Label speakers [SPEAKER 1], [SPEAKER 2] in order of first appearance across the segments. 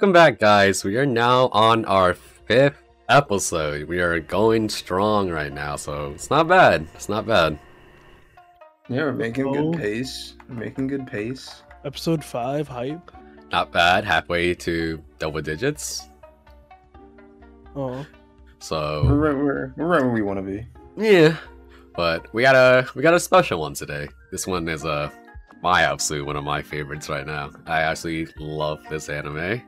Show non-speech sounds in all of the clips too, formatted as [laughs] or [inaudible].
[SPEAKER 1] Welcome back, guys. We are now on our fifth episode. We are going strong right now, so it's not bad. It's not bad.
[SPEAKER 2] Yeah, we're making
[SPEAKER 3] Oh.
[SPEAKER 2] good pace. We're making good pace.
[SPEAKER 3] Episode five hype.
[SPEAKER 1] Not bad. Halfway to double digits.
[SPEAKER 3] Oh,
[SPEAKER 2] We're
[SPEAKER 1] So
[SPEAKER 2] right where we're right where we want to be.
[SPEAKER 1] yeah, but we got a we got a special one today. This one is a my absolute one of my favorites right now. I actually love this anime.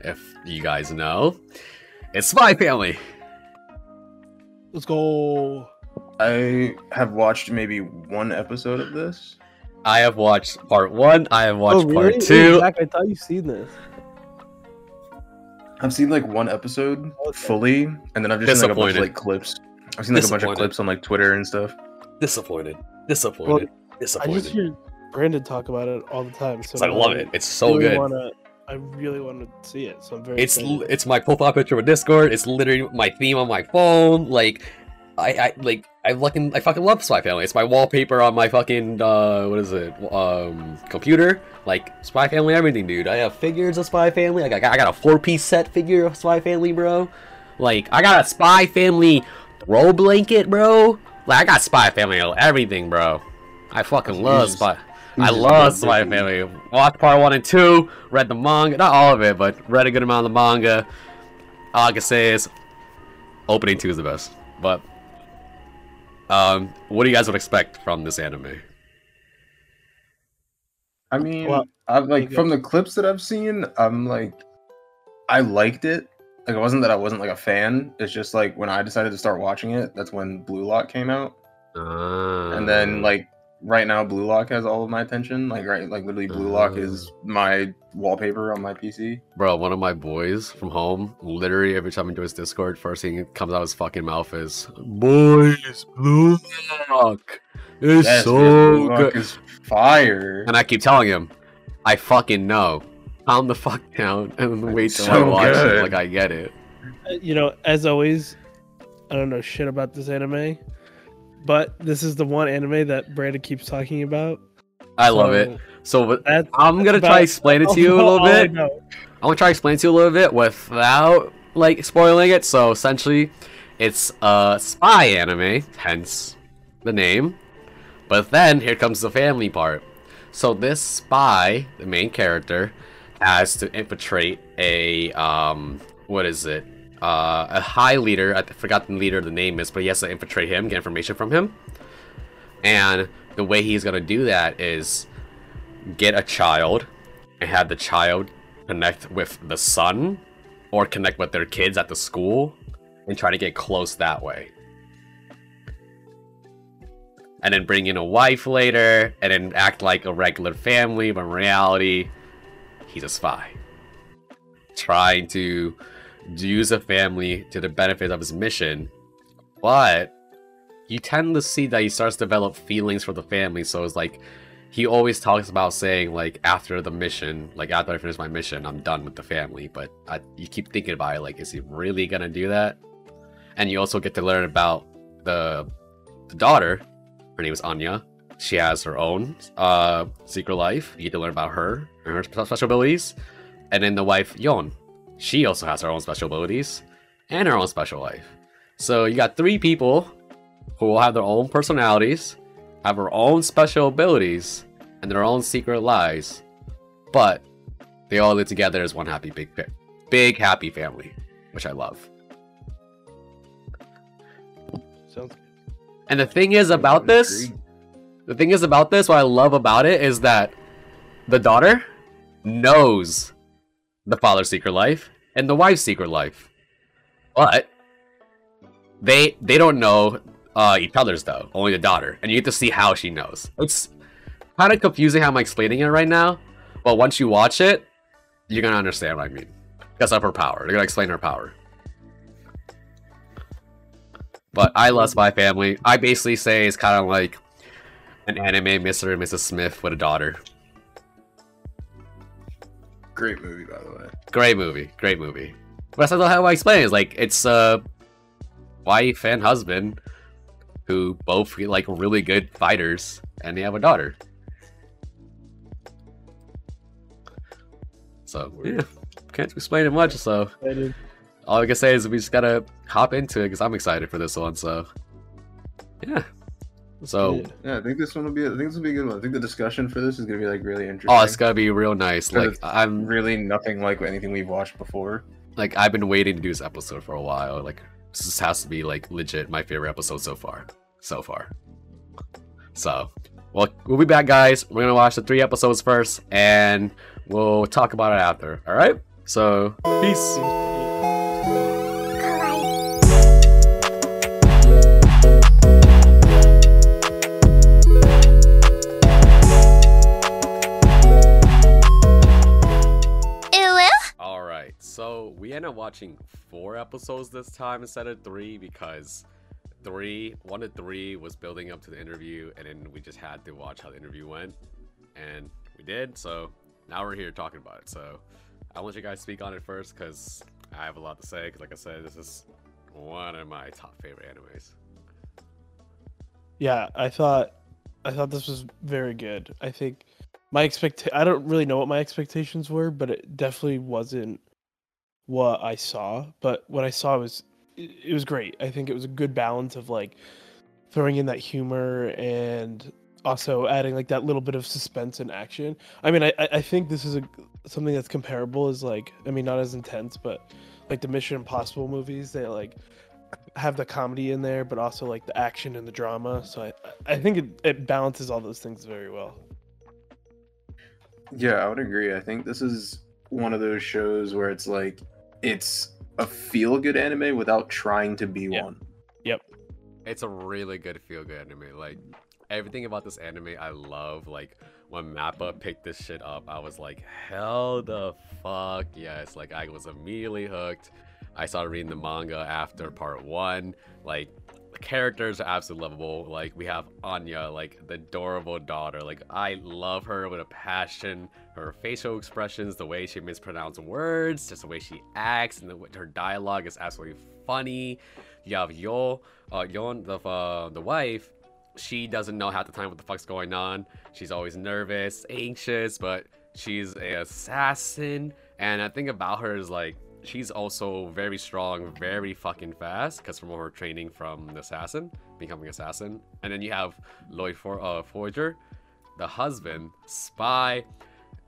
[SPEAKER 1] If you guys know, it's Spy Family.
[SPEAKER 3] let's go.
[SPEAKER 2] I have watched maybe one episode of this.
[SPEAKER 1] I have watched part one. I have watched
[SPEAKER 3] oh, really?
[SPEAKER 1] part two.
[SPEAKER 3] Zach, I thought you seen this.
[SPEAKER 2] I've seen like one episode
[SPEAKER 3] Okay.
[SPEAKER 2] fully, and then I've just seen like a bunch of like clips. I've seen like a bunch of clips on like Twitter and stuff.
[SPEAKER 1] Disappointed. Disappointed.
[SPEAKER 3] I
[SPEAKER 1] Disappointed.
[SPEAKER 3] just hear Brandon talk about it all the time. So
[SPEAKER 1] I love it. It's so
[SPEAKER 3] really
[SPEAKER 1] good.
[SPEAKER 3] Wanna, I really want to see it. So I'm very.
[SPEAKER 1] It's l- it's my profile picture with Discord. It's literally my theme on my phone. Like, I, I like I fucking I fucking love Spy Family. It's my wallpaper on my fucking uh what is it um computer. Like Spy Family, everything, dude. I have figures of Spy Family. I got, I got a four piece set figure of Spy Family, bro. Like I got a Spy Family throw blanket, bro. Like I got Spy Family everything, bro. I fucking love
[SPEAKER 2] Jesus.
[SPEAKER 1] Spy. I
[SPEAKER 2] Jesus,
[SPEAKER 1] love
[SPEAKER 2] that's
[SPEAKER 1] Spy. Family. Watched part one and two. Read the manga, not all of it, but read a good amount of the manga. All I can say is, opening two is the best. But, um, what do you guys would expect from this anime?
[SPEAKER 2] I mean,
[SPEAKER 3] Well,
[SPEAKER 2] I've like from the clips that I've seen, I'm like, I liked it. Like it wasn't that I wasn't like a fan. It's just like when I decided to start watching it, that's when Blue Lock came out, and then
[SPEAKER 1] Uh,
[SPEAKER 2] like right now, Blue Lock has all of my attention. Like right, like literally, Blue Lock is my wallpaper on my PC.
[SPEAKER 1] bro, one of my boys from home, literally every time he joins Discord, first thing that comes out of his fucking mouth is, "Boys, Blue Lock is
[SPEAKER 2] Yes,
[SPEAKER 1] so
[SPEAKER 2] yes, Blue Lock
[SPEAKER 1] good."
[SPEAKER 2] is fire.
[SPEAKER 1] And I keep telling him, I fucking know. Calm the fuck down and wait till I
[SPEAKER 2] so
[SPEAKER 1] watch it. Like I get it.
[SPEAKER 3] Uh, you know, as always, I don't know shit about this anime, but this is the one anime that Brandon keeps talking about.
[SPEAKER 1] I love it.
[SPEAKER 3] So That's
[SPEAKER 1] I'm gonna
[SPEAKER 3] about-
[SPEAKER 1] try to explain it to [laughs] you a little bit.
[SPEAKER 3] know.
[SPEAKER 1] I'm gonna try to explain it to you a little bit without like spoiling it. So essentially, it's a spy anime, hence the name. But then here comes the family part. So this spy, the main character, has to infiltrate a um, what is it? Uh, a high leader. I forgot the leader the name is, but he has to infiltrate him, get information from him. And the way he's gonna do that is get a child and have the child connect with the son or connect with their kids at the school and try to get close that way. And then bring in a wife later and then act like a regular family, but in reality, he's a spy. Trying to use a family to the benefit of his mission, but you tend to see that he starts to develop feelings for the family, so it's like he always talks about saying like after the mission, like after I finish my mission, I'm done with the family. But I, you keep thinking about it, like, is he really gonna do that? And you also get to learn about the the daughter. Her name is Anya. She has her own uh, secret life. You get to learn about her and her special abilities. And then the wife Yon, she also has her own special abilities and her own special life. So you got three people who will have their own personalities have their own special abilities and their own secret lives, but they all live together as one happy big big happy family, which I love.
[SPEAKER 3] Sounds good.
[SPEAKER 1] And the thing is about this, the thing is about this, what I love about it is that the daughter knows the father's secret life and the wife's secret life, but they they don't know uh, each other's though. Only the daughter, and you get to see how she knows. It's kind of confusing how I'm explaining it right now, but once you watch it, you're gonna understand what I mean. Because of her power, they're gonna explain her power. But I love my Family. I basically say it's kind of like an anime Mr. and Mrs. Smith with a daughter.
[SPEAKER 2] Great movie, by the way.
[SPEAKER 1] Great movie, great movie. But that's not how I explain it. It's like it's a wife and husband who both get, like really good fighters, and they have a daughter. So yeah, can't explain it much. So all I can say is we just gotta hop into it because I'm excited for this one. So yeah. So
[SPEAKER 2] yeah, I think this one will be. I think this will be a good one. I think the discussion for this is gonna be like really interesting.
[SPEAKER 1] Oh, it's gonna be real nice. Like I'm
[SPEAKER 2] really nothing like anything we've watched before.
[SPEAKER 1] Like I've been waiting to do this episode for a while. Like this has to be like legit my favorite episode so far. So far. So, well, we'll be back, guys. We're gonna watch the three episodes first, and we'll talk about it after. All right. So, peace. We ended up watching four episodes this time instead of three because three, one to three was building up to the interview, and then we just had to watch how the interview went, and we did. So now we're here talking about it. So I want you guys to speak on it first because I have a lot to say. Because like I said, this is one of my top favorite animes.
[SPEAKER 3] Yeah, I thought I thought this was very good. I think my expect I don't really know what my expectations were, but it definitely wasn't what I saw, but what I saw was it, it was great. I think it was a good balance of like throwing in that humor and also adding like that little bit of suspense and action. I mean, I I think this is a something that's comparable is like I mean not as intense, but like the Mission Impossible movies, they like have the comedy in there, but also like the action and the drama. So I I think it, it balances all those things very well.
[SPEAKER 2] Yeah, I would agree. I think this is one of those shows where it's like it's a feel good anime without trying to be
[SPEAKER 3] yep.
[SPEAKER 2] one.
[SPEAKER 3] Yep.
[SPEAKER 1] It's a really good feel good anime. Like everything about this anime I love. Like when Mappa picked this shit up, I was like, hell the fuck yes. Like I was immediately hooked. I started reading the manga after part one. Like the characters are absolutely lovable. Like we have Anya, like the adorable daughter. Like I love her with a passion. Her facial expressions, the way she mispronounces words, just the way she acts, and the, her dialogue is absolutely funny. You have Yo, uh, Yon, the uh, the wife. She doesn't know half the time what the fuck's going on. She's always nervous, anxious, but she's an assassin. And I think about her is like she's also very strong, very fucking fast, because from her training from the assassin, becoming assassin. And then you have Lloyd For- uh, Forger, the husband, spy,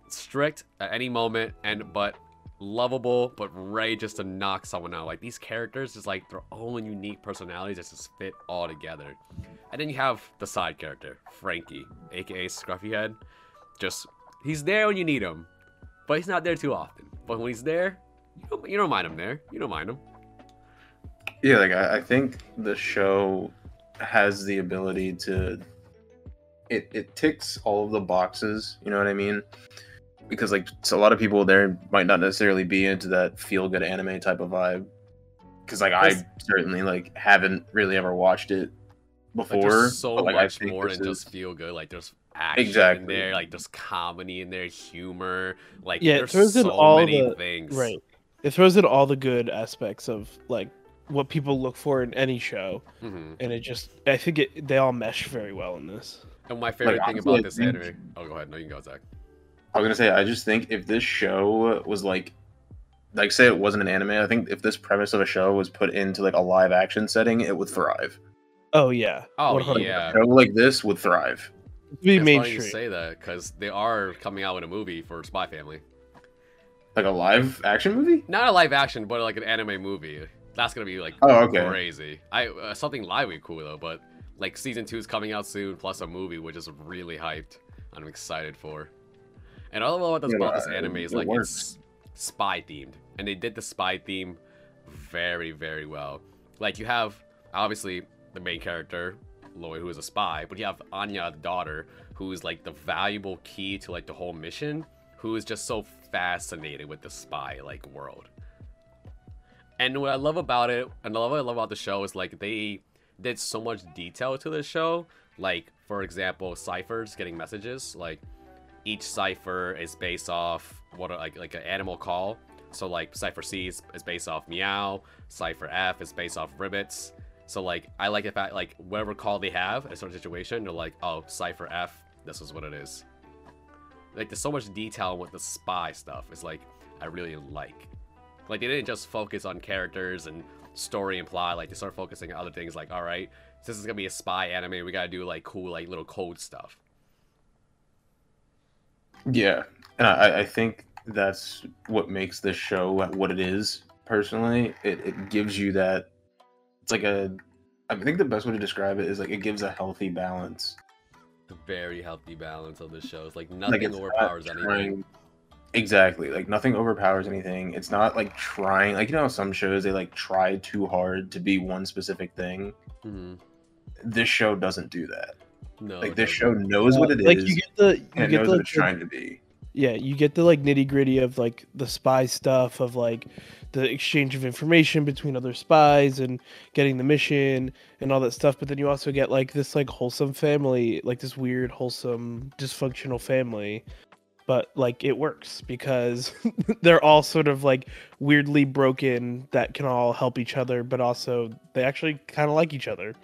[SPEAKER 1] strict at any moment, and but lovable, but ready just to knock someone out. Like these characters, just like their own unique personalities, that just fit all together. And then you have the side character, Frankie, aka Scruffy Head. Just he's there when you need him, but he's not there too often. But when he's there, you don't, you don't mind him there. You don't mind him.
[SPEAKER 2] Yeah, like I, I think the show has the ability to it it ticks all of the boxes. You know what I mean? Because like so a lot of people there might not necessarily be into that feel good anime type of vibe. Because like I certainly like haven't really ever watched it before. Like,
[SPEAKER 1] so
[SPEAKER 2] but, like,
[SPEAKER 1] much more than is... just feel good. Like there's action exactly. in there, like there's comedy in there, humor. Like yeah, there's so all many the, things.
[SPEAKER 3] Right it throws in all the good aspects of like what people look for in any show, mm-hmm. and it just I think it they all mesh very well in this.
[SPEAKER 1] And my favorite like, thing honestly, about this think... anime. Oh, go ahead. No, you can go, Zach.
[SPEAKER 2] I was gonna say I just think if this show was like like say it wasn't an anime, I think if this premise of a show was put into like a live action setting, it would thrive.
[SPEAKER 3] Oh yeah.
[SPEAKER 1] Oh yeah.
[SPEAKER 2] A show like this would thrive.
[SPEAKER 3] Be mainstream.
[SPEAKER 1] say that because they are coming out with a movie for Spy Family.
[SPEAKER 2] Like a live action movie?
[SPEAKER 1] Not a live action, but like an anime movie. That's gonna be like
[SPEAKER 2] oh, okay.
[SPEAKER 1] crazy. I uh, something live would be cool though, but like season two is coming out soon, plus a movie, which is really hyped. I'm excited for. And all I love about this, about this anime is like works. it's spy themed, and they did the spy theme very, very well. Like you have obviously the main character Lloyd, who is a spy, but you have Anya, the daughter, who is like the valuable key to like the whole mission who is just so fascinated with the spy like world. And what I love about it, and what I love about the show is like they did so much detail to the show. Like for example, ciphers getting messages. Like each cipher is based off what like like an animal call. So like cipher C is, is based off meow. Cipher F is based off ribbits. So like I like the fact like whatever call they have in a certain situation, they're like, oh cipher F, this is what it is like there's so much detail with the spy stuff. It's like I really like. Like they didn't just focus on characters and story and plot. Like they started focusing on other things. Like all right, this is gonna be a spy anime. We gotta do like cool like little code stuff.
[SPEAKER 2] Yeah, and I, I think that's what makes this show what it is. Personally, it, it gives you that. It's like a. I think the best way to describe it is like it gives a healthy balance.
[SPEAKER 1] The very healthy balance of the show. It's like nothing like overpowers anything.
[SPEAKER 2] Trying, exactly, like nothing overpowers anything. It's not like trying. Like you know, some shows they like try too hard to be one specific thing.
[SPEAKER 1] Mm-hmm.
[SPEAKER 2] This show doesn't do that.
[SPEAKER 1] No,
[SPEAKER 2] like this show knows what it is.
[SPEAKER 3] Like you get the you
[SPEAKER 2] and
[SPEAKER 3] get
[SPEAKER 2] knows
[SPEAKER 3] the,
[SPEAKER 2] what it's trying to be.
[SPEAKER 3] Yeah, you get the like nitty gritty of like the spy stuff of like the exchange of information between other spies and getting the mission and all that stuff. But then you also get like this like wholesome family, like this weird wholesome dysfunctional family. But like it works because [laughs] they're all sort of like weirdly broken that can all help each other, but also they actually kind of like each other.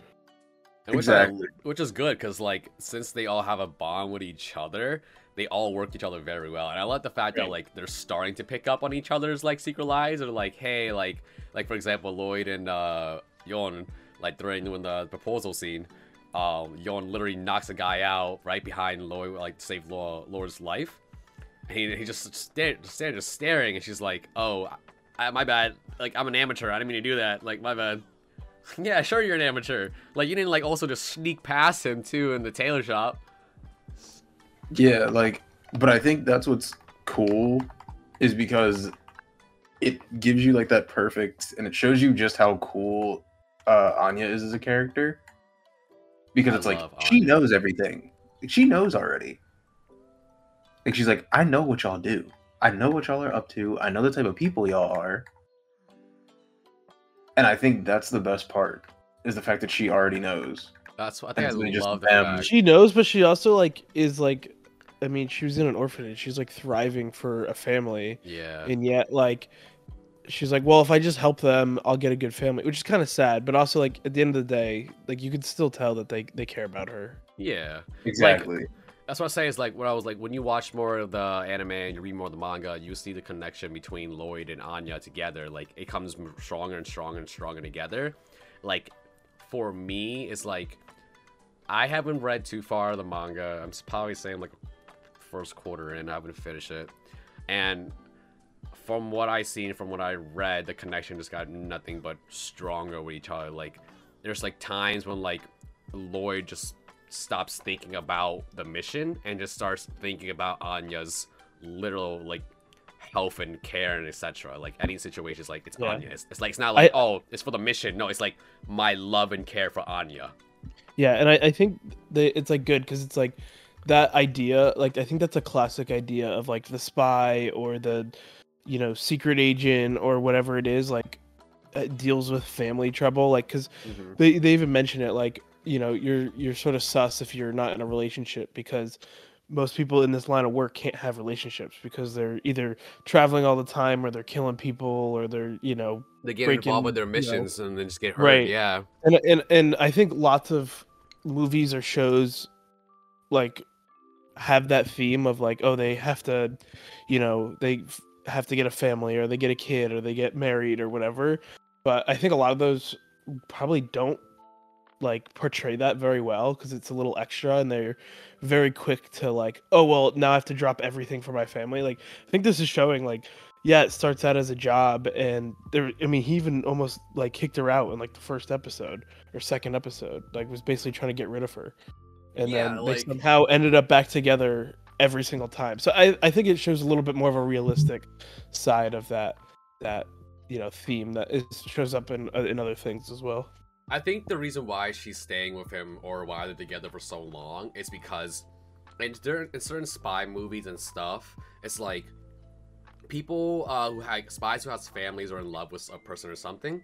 [SPEAKER 1] And which
[SPEAKER 2] exactly.
[SPEAKER 1] Are, which is good because like since they all have a bond with each other, they all work each other very well. And I love the fact right. that like they're starting to pick up on each other's like secret lies or like, hey, like like for example, Lloyd and uh Yon like during doing the proposal scene, um, Yon literally knocks a guy out right behind Lloyd like to save Lloyd's life. And he, he just stared, just, stared, just staring, and she's like, "Oh, I, my bad. Like I'm an amateur. I didn't mean to do that. Like my bad." [laughs] yeah, sure you're an amateur. Like you didn't like also just sneak past him too in the tailor shop.
[SPEAKER 2] Yeah, like, but I think that's what's cool is because it gives you like that perfect, and it shows you just how cool uh, Anya is as a character. Because I it's like Anya. she knows everything. She knows already. Like she's like, I know what y'all do. I know what y'all are up to. I know the type of people y'all are. And I think that's the best part is the fact that she already knows.
[SPEAKER 1] That's what I think. I love that.
[SPEAKER 3] She knows, but she also like is like I mean, she was in an orphanage. She's like thriving for a family.
[SPEAKER 1] Yeah.
[SPEAKER 3] And yet, like, she's like, well, if I just help them, I'll get a good family, which is kind of sad. But also, like, at the end of the day, like, you could still tell that they they care about her.
[SPEAKER 1] Yeah.
[SPEAKER 2] Exactly.
[SPEAKER 1] Like, that's what I say is like what I was like when you watch more of the anime and you read more of the manga, you see the connection between Lloyd and Anya together. Like it comes stronger and stronger and stronger together. Like for me, it's like I haven't read too far of the manga. I'm probably saying like first quarter in. I haven't finished it, and from what I seen, from what I read, the connection just got nothing but stronger with each other. Like there's like times when like Lloyd just stops thinking about the mission and just starts thinking about Anya's literal like health and care and etc. Like any situation is like it's yeah. Anya. It's, it's, like it's not like I, oh it's for the mission. No, it's like my love and care for Anya.
[SPEAKER 3] Yeah, and I, I think that it's like good because it's like that idea like i think that's a classic idea of like the spy or the you know secret agent or whatever it is like it deals with family trouble like because mm-hmm. they, they even mention it like you know you're you're sort of sus if you're not in a relationship because most people in this line of work can't have relationships because they're either traveling all the time or they're killing people or they're you know
[SPEAKER 1] they get breaking, involved with their missions you know, and then just get hurt right yeah
[SPEAKER 3] and and and i think lots of movies or shows like have that theme of like oh they have to you know they have to get a family or they get a kid or they get married or whatever. But i think a lot of those probably don't like portray that very well because it's a little extra and they're very quick to like oh well now i have to drop everything for my family. Like i think this is showing like yeah it starts out as a job and there i mean he even almost like kicked her out in like the first episode or second episode like was basically trying to get rid of her and yeah, then like... they somehow ended up back together every single time. So I, I think it shows a little bit more of a realistic side of that that you know theme that is, shows up in in other things as well.
[SPEAKER 1] I think the reason why she's staying with him or why they're together for so long is because in, in certain spy movies and stuff, it's like people uh, who have spies who have families or in love with a person or something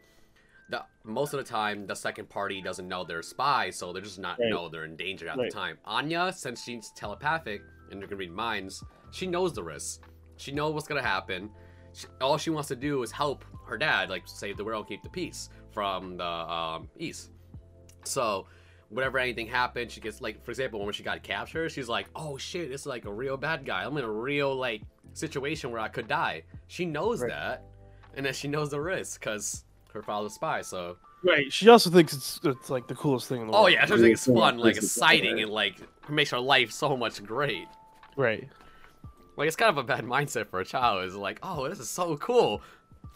[SPEAKER 1] the most of the time the second party doesn't know they're spies, so they're just not right. know they're in danger at right. the time. Anya, since she's telepathic and you can read minds, she knows the risks. She knows what's gonna happen. She, all she wants to do is help her dad, like save the world, keep the peace from the um, east. So whenever anything happens, she gets like, for example, when she got captured, she's like, "Oh shit, this is like a real bad guy. I'm in a real like situation where I could die. She knows
[SPEAKER 3] Right.
[SPEAKER 1] that, and then she knows the risk because her father's spy. So,
[SPEAKER 3] Right. She also thinks it's it's like the coolest thing in the world.
[SPEAKER 1] oh yeah, she thinks it's
[SPEAKER 2] Yeah,
[SPEAKER 1] fun, like
[SPEAKER 2] it's
[SPEAKER 1] exciting,
[SPEAKER 2] fun.
[SPEAKER 1] and like makes her life so much great.
[SPEAKER 3] Right.
[SPEAKER 1] Like it's kind of a bad mindset for a child. Is like, oh, this is so cool.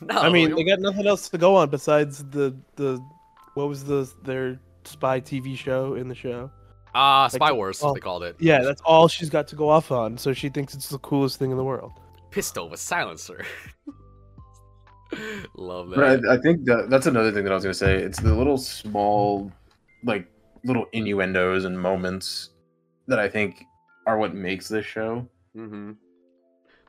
[SPEAKER 1] No,
[SPEAKER 3] I mean, they got nothing else to go on besides the the what was the their spy TV show in the show.
[SPEAKER 1] ah, Spy Wars,
[SPEAKER 3] oh,
[SPEAKER 1] they called it.
[SPEAKER 3] Yeah, that's all she's got to go off on. So she thinks it's the coolest thing in the world.
[SPEAKER 1] pistol with silencer. [laughs] Love that.
[SPEAKER 2] But I, I think that that's another thing that I was gonna say. It's the little small, like little innuendos and moments that I think are what makes this show.
[SPEAKER 1] hmm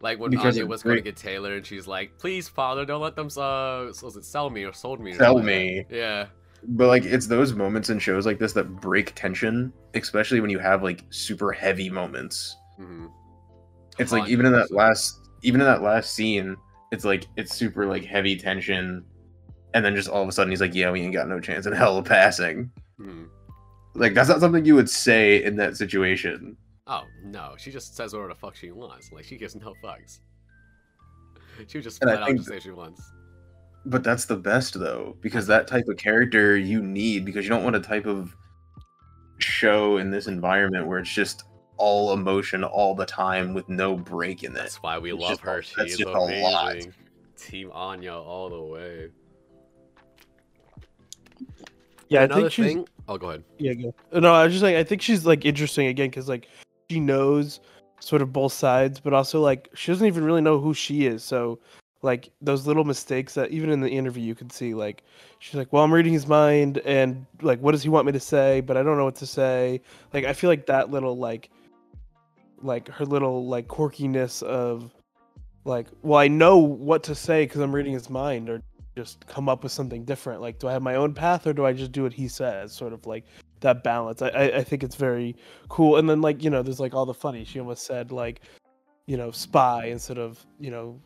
[SPEAKER 1] Like when
[SPEAKER 2] Because
[SPEAKER 1] Anya was going to get Taylor, and she's like, "Please, father, don't let them uh, was it sell me or sold me." or
[SPEAKER 2] Sell
[SPEAKER 1] something
[SPEAKER 2] me.
[SPEAKER 1] that." Yeah.
[SPEAKER 2] But like, it's those moments in shows like this that break tension, especially when you have like super heavy moments.
[SPEAKER 1] hmm
[SPEAKER 2] It's like even in that last, even in that last scene, it's like it's super like heavy tension, and then just all of a sudden he's like, "Yeah, we ain't got no chance in hell of passing."
[SPEAKER 1] hmm
[SPEAKER 2] Like that's not something you would say in that situation.
[SPEAKER 1] Oh no, she just says whatever the fuck she wants. Like she gives no fucks. She would just flat out just say she wants.
[SPEAKER 2] But that's the best though, because that type of character you need because you don't want a type of show in this environment where it's just all emotion all the time with no break in it.
[SPEAKER 1] That's why we
[SPEAKER 2] It's
[SPEAKER 1] love
[SPEAKER 2] just
[SPEAKER 1] her.
[SPEAKER 2] a-
[SPEAKER 1] She
[SPEAKER 2] that's
[SPEAKER 1] is
[SPEAKER 2] just a lot.
[SPEAKER 1] amazing. Team Anya all the way.
[SPEAKER 3] Yeah, I
[SPEAKER 1] Another
[SPEAKER 3] think she's
[SPEAKER 1] thing. Oh, go ahead.
[SPEAKER 3] Yeah, go. No, I was just like, I think she's like interesting again because like she knows sort of both sides, but also like she doesn't even really know who she is. So like those little mistakes that even in the interview you could see, like she's like, "Well, I'm reading his mind, and like, what does he want me to say? But I don't know what to say." Like I feel like that little like like her little like quirkiness of like, well, I know what to say because I'm reading his mind, or just come up with something different. Like, do I have my own path or do I just do what he says? Sort of like that balance. I, I, I think it's very cool. And then like, you know, there's like all the funny. She almost said like, you know, spy instead of, you know,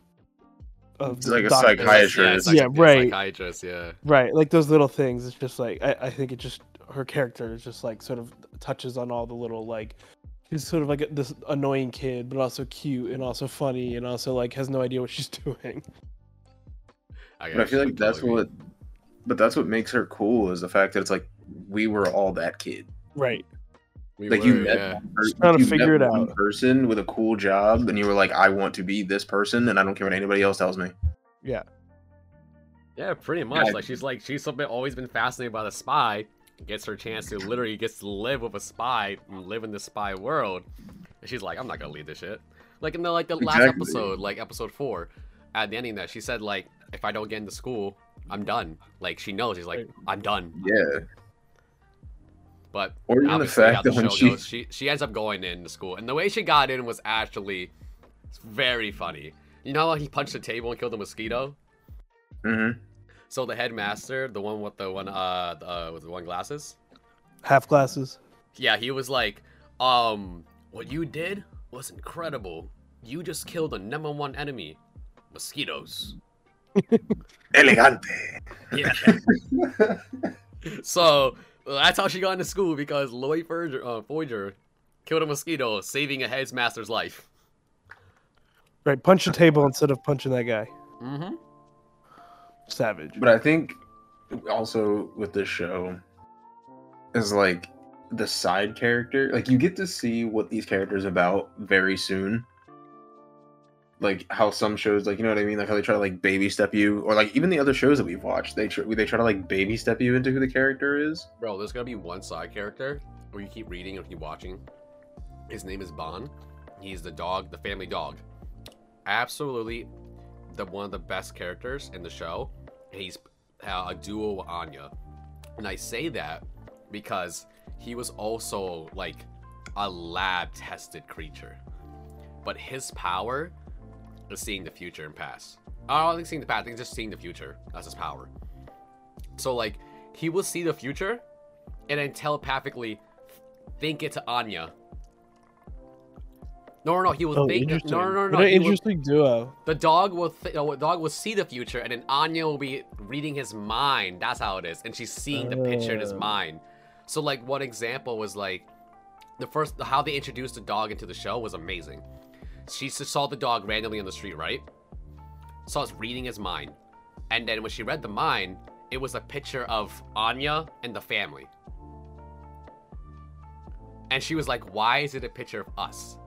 [SPEAKER 3] of
[SPEAKER 2] It's like a
[SPEAKER 3] doctor.
[SPEAKER 2] psychiatrist.
[SPEAKER 1] Yeah, it's like
[SPEAKER 3] Yeah,
[SPEAKER 1] a
[SPEAKER 3] right.
[SPEAKER 1] Psychiatrist, yeah.
[SPEAKER 3] Right. Like those little things. It's just like I, I think it just her character is just like sort of touches on all the little like she's sort of like a, this annoying kid, but also cute and also funny and also like has no idea what she's [laughs] doing.
[SPEAKER 1] I,
[SPEAKER 2] But I feel like that's
[SPEAKER 1] totally
[SPEAKER 2] what but that's what makes her cool is the fact that it's like we were all that kid.
[SPEAKER 3] Right.
[SPEAKER 1] We
[SPEAKER 2] like
[SPEAKER 1] were,
[SPEAKER 2] you met
[SPEAKER 1] yeah.
[SPEAKER 2] one per-
[SPEAKER 3] Just trying to
[SPEAKER 2] you
[SPEAKER 3] figure
[SPEAKER 2] met
[SPEAKER 3] it
[SPEAKER 2] one
[SPEAKER 3] out.
[SPEAKER 2] person with a cool job and you were like, I want to be this person and I don't care what anybody else tells me.
[SPEAKER 3] Yeah.
[SPEAKER 1] Yeah, pretty much.
[SPEAKER 2] Yeah.
[SPEAKER 1] Like she's like she's something always been fascinated by the spy. Gets her chance to literally gets to live with a spy and live in the spy world. And she's like, I'm not gonna leave this shit. Like in the like the last episode, like episode four, at the ending that she said like, if I don't get into school, I'm done. Like she knows she's like, I'm done.
[SPEAKER 2] Yeah.
[SPEAKER 1] But
[SPEAKER 2] Or even the fact
[SPEAKER 1] how the
[SPEAKER 2] that when she
[SPEAKER 1] goes, she she ends up going into school, and the way she got in was actually very funny. You know how he punched the table and killed the mosquito?
[SPEAKER 2] hmm
[SPEAKER 1] So the headmaster, the one with the one uh, uh with the one glasses,
[SPEAKER 3] Half glasses.
[SPEAKER 1] yeah, he was like, um, what you did was incredible. You just killed the number one enemy, mosquitoes. [laughs]
[SPEAKER 2] Elegante.
[SPEAKER 1] Yeah. so that's how she got into school because Lloyd Forger, uh, Forger killed a mosquito, saving a headmaster's life.
[SPEAKER 3] Right. Punch the table instead of punching that guy.
[SPEAKER 1] Mm-hmm.
[SPEAKER 3] Savage.
[SPEAKER 2] But I think also with this show is like the side character. Like you get to see what these characters about very soon. Like how some shows, like you know what I mean, like how they try to like baby step you, or like even the other shows that we've watched, they try, they try to like baby step you into who the character is.
[SPEAKER 1] Bro, there's gonna be one side character where you keep reading and keep watching. His name is Bond. He's the dog, the family dog. Absolutely, the one of the best characters in the show. And he's uh, a duo with Anya, and I say that because he was also like a lab-tested creature, but his power is seeing the future and past. I don't think seeing the past. I think just seeing the future. That's his power. So like he will see the future and then telepathically think it to Anya. No, no, no. He will
[SPEAKER 3] Oh,
[SPEAKER 1] think. No, no, no, no.
[SPEAKER 3] What an interesting duo.
[SPEAKER 1] the dog will. Th- uh, the dog will see the future, and then Anya will be reading his mind. That's how it is, and she's seeing the picture in his
[SPEAKER 3] Oh.
[SPEAKER 1] mind. So, like, one example was like the first how they introduced the dog into the show was amazing. she saw the dog randomly on the street, right? Saw was reading his mind. And then when she read the mind, it was a picture of Anya and the family. And she was like, "Why is it a picture of us?"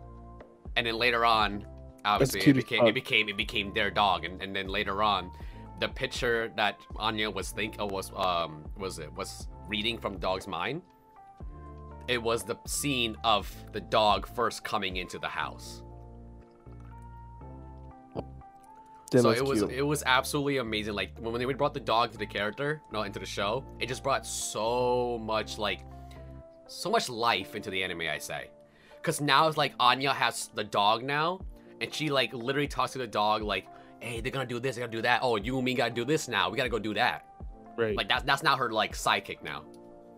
[SPEAKER 1] And then later on, obviously, it became it became it became their dog. And, and then later on, the picture that Anya was think uh, was um was it was reading from dog's mind. It was the scene of the dog first coming into the house. So it was
[SPEAKER 3] cute.
[SPEAKER 1] it was absolutely amazing. Like when they brought the dog to the character, no, into the show, it just brought so much like so much life into the anime. I say, because now it's like Anya has the dog now, and she like literally talks to the dog like, "Hey, they're gonna do this, they're gonna do that. Oh, you and me gotta do this now. We gotta go do that."
[SPEAKER 3] right.
[SPEAKER 1] Like that's that's now her like sidekick now.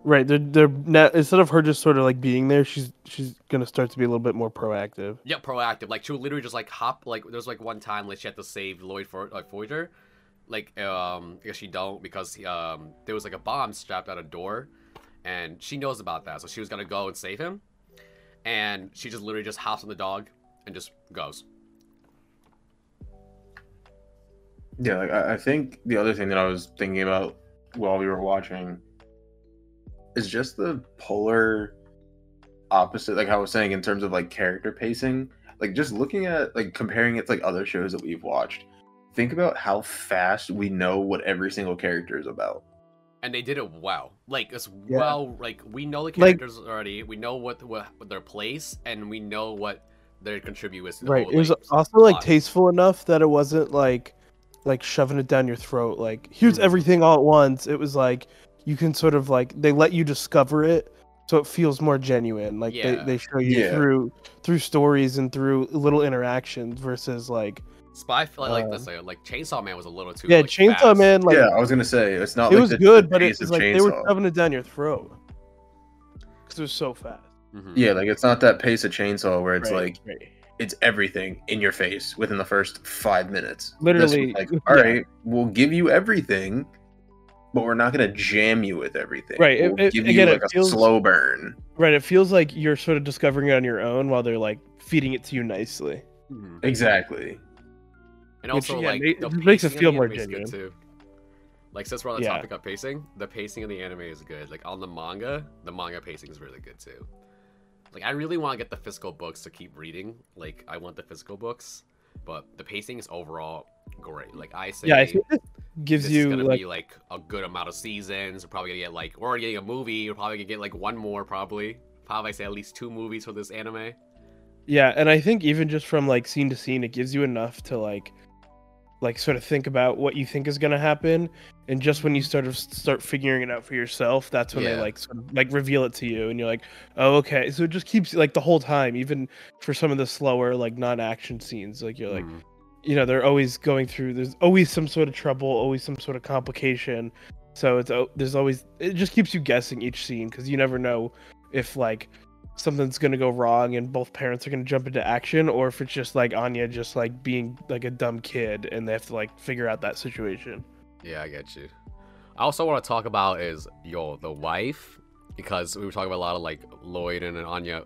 [SPEAKER 3] Right. They're they're now, instead of her just sort of like being there, she's she's gonna start to be a little bit more proactive.
[SPEAKER 1] Yeah, proactive. Like she would literally just like hop. Like there's like one time like she had to save Lloyd for like Voyager. Like um, I guess she don't because um there was like a bomb strapped at a door, and she knows about that. So she was gonna go and save him, and she just literally just hops on the dog and just goes.
[SPEAKER 2] Yeah, like I, think the other thing that I was thinking about while we were watching is just the polar opposite, like I was saying in terms of like character pacing. Like just looking at like comparing it to like other shows that we've watched. Think about how fast we know what every single character is about.
[SPEAKER 1] And they did it well. Like as
[SPEAKER 3] Yeah.
[SPEAKER 1] well. Like we know the
[SPEAKER 3] Like-
[SPEAKER 1] characters already. We know what, what what their place, and we know what their contribute is.
[SPEAKER 3] Right.
[SPEAKER 1] whole,
[SPEAKER 3] It was
[SPEAKER 1] like,
[SPEAKER 3] also like
[SPEAKER 1] plot.
[SPEAKER 3] tasteful enough that it wasn't like like shoving it down your throat. Like here's
[SPEAKER 1] Mhm.
[SPEAKER 3] everything all at once. It was like you can sort of like they let you discover it, so it feels more genuine. Like
[SPEAKER 1] Yeah.
[SPEAKER 3] they, they show you
[SPEAKER 2] Yeah.
[SPEAKER 3] through through stories and through little interactions versus like
[SPEAKER 1] Spy like, like
[SPEAKER 3] uh,
[SPEAKER 1] let's like Chainsaw Man was a little too
[SPEAKER 3] yeah,
[SPEAKER 1] like,
[SPEAKER 3] Chainsaw
[SPEAKER 1] fast.
[SPEAKER 3] Man. Like
[SPEAKER 2] yeah, I was gonna say it's not.
[SPEAKER 3] it
[SPEAKER 2] like
[SPEAKER 3] was
[SPEAKER 2] the-
[SPEAKER 3] good,
[SPEAKER 2] the
[SPEAKER 3] but it
[SPEAKER 2] pace
[SPEAKER 3] was like they were
[SPEAKER 2] Chainsaw.
[SPEAKER 3] shoving it down your throat because it was so fast.
[SPEAKER 1] Mhm.
[SPEAKER 2] Yeah, like it's not that pace of Chainsaw where it's
[SPEAKER 3] Right,
[SPEAKER 2] like
[SPEAKER 3] right.
[SPEAKER 2] it's everything in your face within the first five minutes. This was
[SPEAKER 3] Literally,
[SPEAKER 2] like [laughs]
[SPEAKER 3] yeah.
[SPEAKER 2] all right, we'll give you everything, but we're not gonna jam you with everything.
[SPEAKER 3] Right,
[SPEAKER 2] We'll
[SPEAKER 3] it-
[SPEAKER 2] give
[SPEAKER 3] again,
[SPEAKER 2] you
[SPEAKER 3] it
[SPEAKER 2] like a
[SPEAKER 3] feels-
[SPEAKER 2] slow burn.
[SPEAKER 3] right. It feels like you're sort of discovering it on your own while they're like feeding it to you nicely.
[SPEAKER 1] Mhm.
[SPEAKER 2] Exactly.
[SPEAKER 1] And
[SPEAKER 3] Which,
[SPEAKER 1] also
[SPEAKER 3] yeah,
[SPEAKER 1] like
[SPEAKER 3] it makes it feel more
[SPEAKER 1] anime is good,
[SPEAKER 3] genuine.
[SPEAKER 1] too. Like since we're on the
[SPEAKER 3] Yeah.
[SPEAKER 1] topic of pacing, the pacing of the anime is good. Like on the manga, the manga pacing is really good too. Like I really want to get the physical books to keep reading. Like I want the physical books, but the pacing is overall great. Like I say,
[SPEAKER 3] Yeah, I think it gives
[SPEAKER 1] this
[SPEAKER 3] you
[SPEAKER 1] gonna
[SPEAKER 3] like
[SPEAKER 1] be like a good amount of seasons. We're probably gonna get like we're already getting a movie. We're probably gonna get like one more probably. Probably say at least two movies for this anime.
[SPEAKER 3] yeah, and I think even just from like scene to scene, it gives you enough to like like sort of think about what you think is going to happen and just when you sort of start figuring it out for yourself that's when they like sort of like reveal it to you and you're like oh okay. So it just keeps like the whole time even for some of the slower like non-action scenes like you're like
[SPEAKER 1] Mhm.
[SPEAKER 3] you know they're always going through there's always some sort of trouble always some sort of complication. So it's there's always it just keeps you guessing each scene because you never know if like something's gonna go wrong and both parents are gonna jump into action or if it's just like anya just like being like a dumb kid and they have to like figure out that situation
[SPEAKER 1] Yeah, I get you. I also want to talk about is yo the wife because we were talking about a lot of like Lloyd and Anya.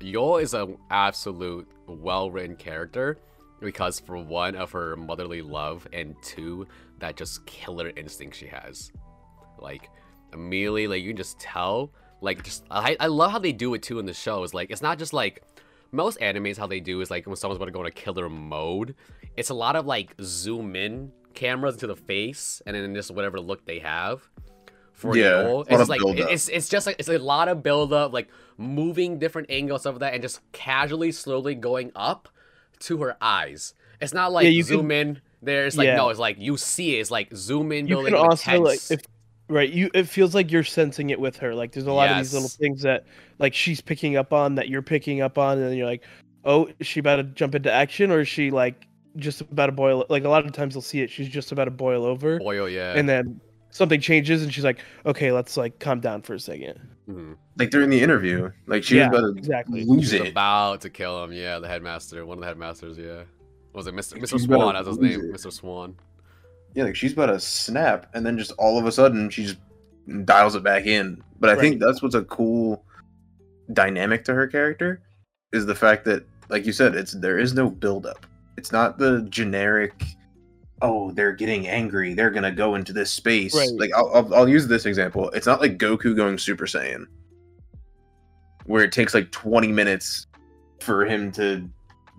[SPEAKER 1] Yo is an absolute well written character because for one of her motherly love and two that just killer instinct she has. Like immediately, like you can just tell. Like just I I love how they do it too in the show. Is like it's not just like most animes how they do is like when someone's about to go into killer mode. It's a lot of like zoom in cameras into the face and then just whatever look they have. For
[SPEAKER 2] Yeah,
[SPEAKER 1] Yol. it's just like it's it's just like it's a lot of build up, like moving different angles of that and just casually, slowly going up to her eyes. It's not like
[SPEAKER 3] Yeah, you
[SPEAKER 1] zoom in. There, it's like
[SPEAKER 3] Yeah.
[SPEAKER 1] no, it's like you see it. It's like zoom in,
[SPEAKER 3] you
[SPEAKER 1] building
[SPEAKER 3] can also like if right you it feels like you're sensing it with her like there's a lot of these little things that like she's picking up on that you're picking up on and then you're like oh is she about to jump into action or is she like just about to boil like a lot of times you'll see it she's just about to boil over
[SPEAKER 1] Oil, yeah.
[SPEAKER 3] and then something changes and she's like okay let's like calm down for a second
[SPEAKER 1] Mhm.
[SPEAKER 2] Like during the interview, like she
[SPEAKER 3] Yeah,
[SPEAKER 2] was about to
[SPEAKER 3] exactly.
[SPEAKER 2] lose
[SPEAKER 1] She
[SPEAKER 2] it.
[SPEAKER 1] about to kill him. Yeah, the headmaster, one of the headmasters. Yeah, What was it Mr. Mr.
[SPEAKER 2] She's about to
[SPEAKER 1] Swan? That's his name,
[SPEAKER 2] it.
[SPEAKER 1] Mr. Swan.
[SPEAKER 2] Yeah, like she's about to snap, and then just all of a sudden she just dials it back in. But I think that's what's a cool dynamic to her character is the fact that like you said, it's there is no buildup. It's not the generic. Oh, they're getting angry. They're gonna go into this space.
[SPEAKER 3] Right.
[SPEAKER 2] Like I'll, I'll I'll use this example. It's not like Goku going Super Saiyan, where it takes like twenty minutes for him to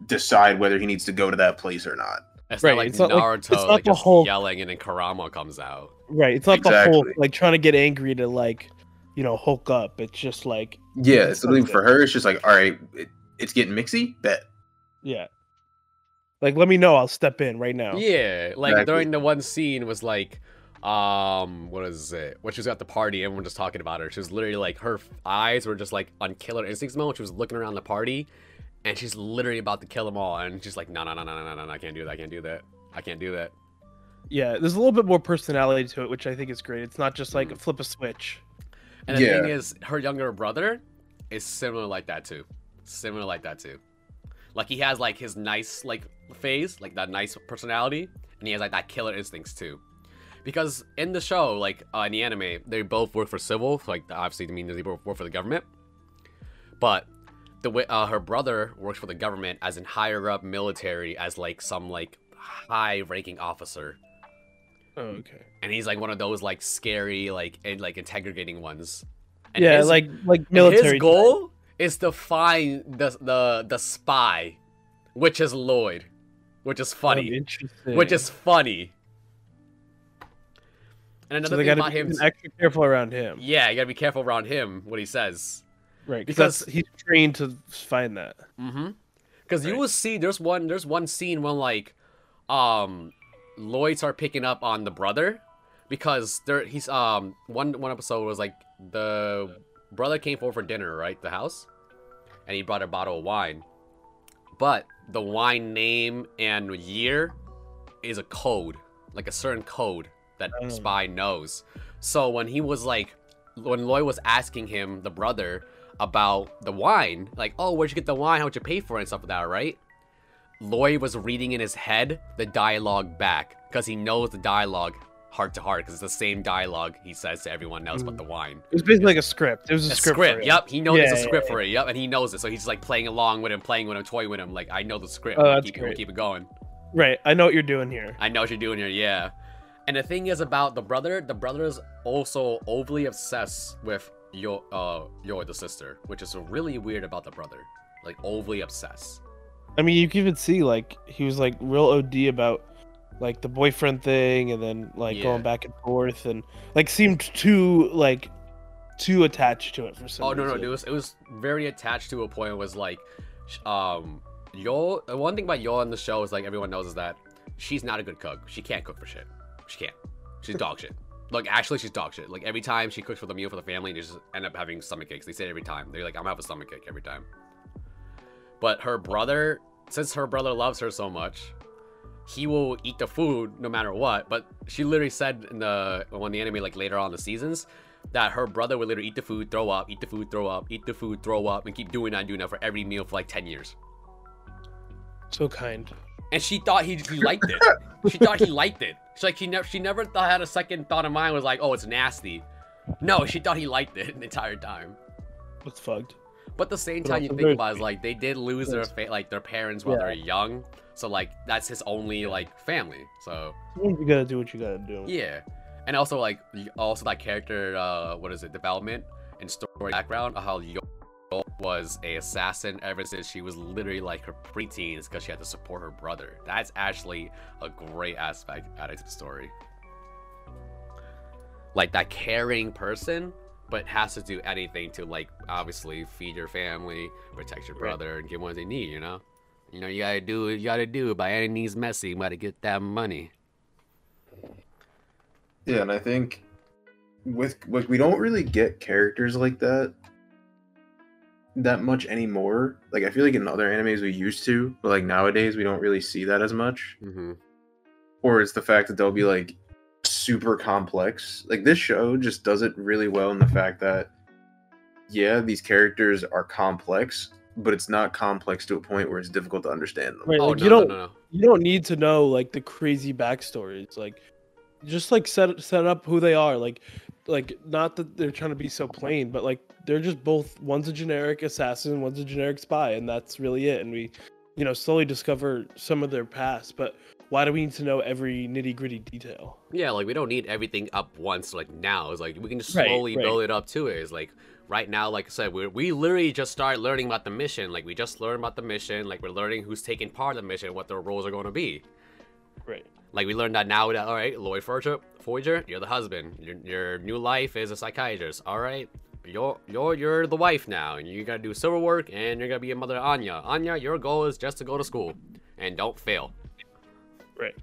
[SPEAKER 2] decide whether he needs to go to that place or not.
[SPEAKER 1] It's
[SPEAKER 3] Right,
[SPEAKER 1] not like
[SPEAKER 3] it's not like-
[SPEAKER 1] Naruto,
[SPEAKER 3] it's not
[SPEAKER 1] like,
[SPEAKER 3] the
[SPEAKER 1] just
[SPEAKER 3] whole-
[SPEAKER 1] yelling and then Kurama comes out.
[SPEAKER 3] Right. It's not the whole like trying to get angry to like, you know, hulk up. It's just like
[SPEAKER 2] Yeah,
[SPEAKER 3] It's
[SPEAKER 2] it's
[SPEAKER 3] something.
[SPEAKER 2] for her. It's just like, all right, it, it's getting mixy. Bet.
[SPEAKER 3] yeah. Like let me know, I'll step in right now.
[SPEAKER 1] Yeah, like
[SPEAKER 2] Exactly.
[SPEAKER 1] during the one scene was like, um, what is it? When she was at the party, everyone was just talking about her. She was literally like, her eyes were just like on killer instincts mode. She was looking around the party, and she's literally about to kill them all, and she's like, no, no, no, no, no, no, no, I can't do that. I can't do that. I can't do that.
[SPEAKER 3] Yeah, there's a little bit more personality to it, which I think is great. It's not just like
[SPEAKER 1] Mm.
[SPEAKER 3] flip a switch.
[SPEAKER 1] And the
[SPEAKER 2] Yeah.
[SPEAKER 1] thing is, her younger brother is similar like that too. Similar like that too. Like he has like his nice like phase, like that nice personality, and he has like that killer instincts too. Because in the show, like uh, in the anime, they both work for civil, like obviously it means they both work for the government. But the way uh, her brother works for the government as in higher up military, as like some like high ranking officer
[SPEAKER 3] Oh, okay.
[SPEAKER 1] and he's like one of those like scary like and like integrating ones. And
[SPEAKER 3] yeah,
[SPEAKER 1] his-
[SPEAKER 3] like like military.
[SPEAKER 1] His goal is to find the the the spy, which is Lloyd, which is
[SPEAKER 3] Oh,
[SPEAKER 1] funny,
[SPEAKER 3] interesting.
[SPEAKER 1] which is funny. And another
[SPEAKER 3] they
[SPEAKER 1] thing
[SPEAKER 3] gotta
[SPEAKER 1] about
[SPEAKER 3] be
[SPEAKER 1] him,
[SPEAKER 3] extra careful around him.
[SPEAKER 1] yeah, you gotta be careful around him what he says.
[SPEAKER 3] Right,
[SPEAKER 1] because-
[SPEAKER 3] he's trained to find that.
[SPEAKER 1] Mm-hmm. Because you will see there's one there's one scene when like um Lloyd start picking up on the brother because there he's um one one episode was like the brother came over for dinner right the house and he brought a bottle of wine but the wine name and year is a code like a certain code that
[SPEAKER 3] Oh.
[SPEAKER 1] spy knows so when he was like when Lloyd was asking him the brother about the wine like oh where'd you get the wine how'd you pay for it and stuff like that right Lloyd was reading in his head the dialogue back because he knows the dialogue heart to heart because it's the same dialogue he says to everyone else but
[SPEAKER 3] Mm.
[SPEAKER 1] the wine.
[SPEAKER 3] It was basically like a script. It was a,
[SPEAKER 1] A
[SPEAKER 3] script.
[SPEAKER 1] script,
[SPEAKER 3] for
[SPEAKER 1] yep. He knows there's a
[SPEAKER 3] Yeah,
[SPEAKER 1] script
[SPEAKER 3] yeah,
[SPEAKER 1] for it, yep, and he knows it, so he's like playing along with him, playing with him, toying with him. Like I know the script.
[SPEAKER 3] Oh, that's
[SPEAKER 1] keep,
[SPEAKER 3] great.
[SPEAKER 1] keep it going.
[SPEAKER 3] Right. I know what you're doing here.
[SPEAKER 1] I know what you're doing here, yeah. And the thing is about the brother, the brother is also overly obsessed with your uh your the sister, which is really weird about the brother. Like overly obsessed.
[SPEAKER 3] I mean, you can even see like he was like real OD about like the boyfriend thing, and then like
[SPEAKER 1] Yeah.
[SPEAKER 3] going back and forth, and like seemed too like too attached to it for some
[SPEAKER 1] Oh no no, it was it was very attached to a point. It was like, um, Yo. The one thing about Yo on the show is like everyone knows is that she's not a good cook. She can't cook for shit. She can't. She's dog shit. Like actually, she's dog shit. Like every time she cooks for the meal for the family, they just end up having stomach aches. They say it every time. They're like, I'm gonna have a stomach ache every time. But her brother, since her brother loves her so much, he will eat the food no matter what. But she literally said in the when the anime like later on the seasons that her brother would literally eat the food, throw up, eat the food, throw up, eat the food, throw up, and keep doing that and doing that for every meal for like ten years.
[SPEAKER 3] So kind.
[SPEAKER 1] And she thought he, he liked it. she thought he liked it. She's like she never she never thought had a second thought in mind was like, oh, it's nasty. No, she thought he liked it [laughs] the entire time.
[SPEAKER 3] That's fucked.
[SPEAKER 1] But at the same time, you think about it, is like they did lose their fa- like their parents while
[SPEAKER 3] Yeah.
[SPEAKER 1] they're young, so like that's his only like family. So
[SPEAKER 3] You gotta do what you gotta do.
[SPEAKER 1] yeah, and also like also that character, uh, what is it, development and story background of how Yo was a assassin ever since she was literally like her preteens because she had to support her brother. That's actually a great aspect added to the story. Like that caring person, but has to do anything to like obviously feed your family, protect your brother, and give what they need. You know, you know you gotta do what you gotta do by any means messy. You gotta get that money.
[SPEAKER 2] Yeah, and I think with like we don't really get characters like that that much anymore. Like I feel like in other animes we used to, but like nowadays we don't really see that as much.
[SPEAKER 1] Mm-hmm.
[SPEAKER 2] Or it's the fact that they'll be like super complex. Like this show just does it really well in the fact that yeah, these characters are complex, but it's not complex to a point where it's difficult to understand them.
[SPEAKER 3] Right.
[SPEAKER 1] Oh
[SPEAKER 3] like,
[SPEAKER 1] no,
[SPEAKER 3] you
[SPEAKER 1] no,
[SPEAKER 3] don't
[SPEAKER 1] no, no.
[SPEAKER 3] you don't need to know like the crazy backstories. Like just like set set up who they are. Like like not that they're trying to be so plain, but like they're just both one's a generic assassin, one's a generic spy, and that's really it. And we, you know, slowly discover some of their past. But why do we need to know every nitty gritty detail?
[SPEAKER 1] Yeah, like we don't need everything up once like now. It's like we can just slowly
[SPEAKER 3] right.
[SPEAKER 1] build it up to it. It's like right now, like I said, we we literally just started learning about the mission. Like we just learned about the mission. Like we're learning who's taking part of the mission, what their roles are going to be.
[SPEAKER 3] Right.
[SPEAKER 1] Like we learned that now that all right, Lloyd Forger, Voyager, you're the husband. Your, your new life is a psychiatrist. All right, you're you're you're the wife now, and you gotta do silver work, and you're gonna be a mother to Anya. Anya, your goal is just to go to school and don't fail.
[SPEAKER 3] Right.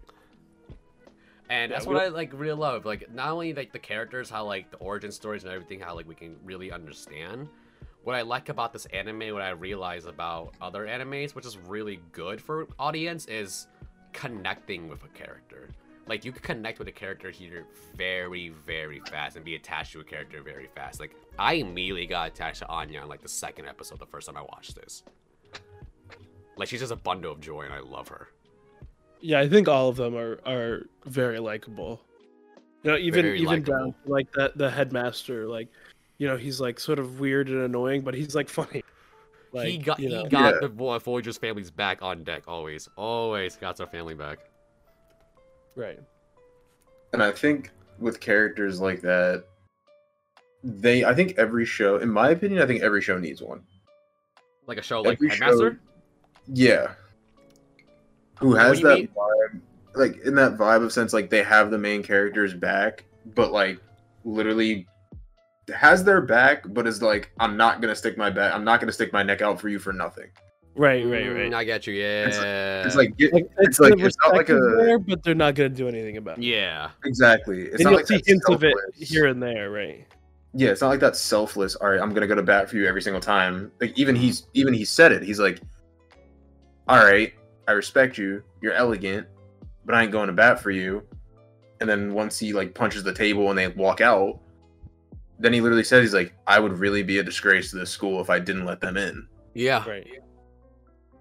[SPEAKER 1] And
[SPEAKER 3] Yeah,
[SPEAKER 1] that's what I like really love. Like not only like the characters, how like the origin stories and everything, how like we can really understand. What I like about this anime, what I realize about other animes, which is really good for audience, is connecting with a character. Like you can connect with a character here very, very fast and be attached to a character very fast. Like I immediately got attached to Anya in like the second episode, the first time I watched this. Like she's just a bundle of joy, and I love her.
[SPEAKER 3] Yeah, I think all of them are are very likable. You know, even
[SPEAKER 1] Very
[SPEAKER 3] even
[SPEAKER 1] likable.
[SPEAKER 3] down like that the headmaster, like you know, he's like sort of weird and annoying, but he's like [laughs] funny. Like,
[SPEAKER 1] he got
[SPEAKER 3] you know,
[SPEAKER 1] he got
[SPEAKER 2] Yeah.
[SPEAKER 1] the Vo- Voyager's family's back on deck always. Always got their family back.
[SPEAKER 3] Right.
[SPEAKER 2] And I think with characters like that, they I think every show, in my opinion, I think every show needs one.
[SPEAKER 1] Like a show like
[SPEAKER 2] Every
[SPEAKER 1] Headmaster.
[SPEAKER 2] show- Yeah. Who has that
[SPEAKER 1] mean?
[SPEAKER 2] vibe like in that vibe of sense like they have the main characters back, but like literally has their back, but is like, I'm not gonna stick my back I'm not gonna stick my neck out for you for nothing.
[SPEAKER 3] Right, right,
[SPEAKER 1] Mm,
[SPEAKER 3] right.
[SPEAKER 1] I got you. Yeah.
[SPEAKER 2] It's like- It's like get,
[SPEAKER 3] Like,
[SPEAKER 2] it's
[SPEAKER 3] the
[SPEAKER 2] like it's not like
[SPEAKER 3] respect
[SPEAKER 2] a
[SPEAKER 3] there, but they're not gonna do anything about it.
[SPEAKER 1] yeah.
[SPEAKER 2] exactly. It's
[SPEAKER 3] and
[SPEAKER 2] not
[SPEAKER 3] you'll
[SPEAKER 2] like
[SPEAKER 3] see hints of it here and there, right?
[SPEAKER 2] yeah, it's not like that selfless. All right, I'm gonna go to bat for you every single time. Like even he's even he said it. He's like, all right, I respect you. You're elegant, but I ain't going to bat for you. And then once he like punches the table and they walk out, then he literally says he's like, I would really be a disgrace to this school if I didn't let them in.
[SPEAKER 1] Yeah.
[SPEAKER 3] Right.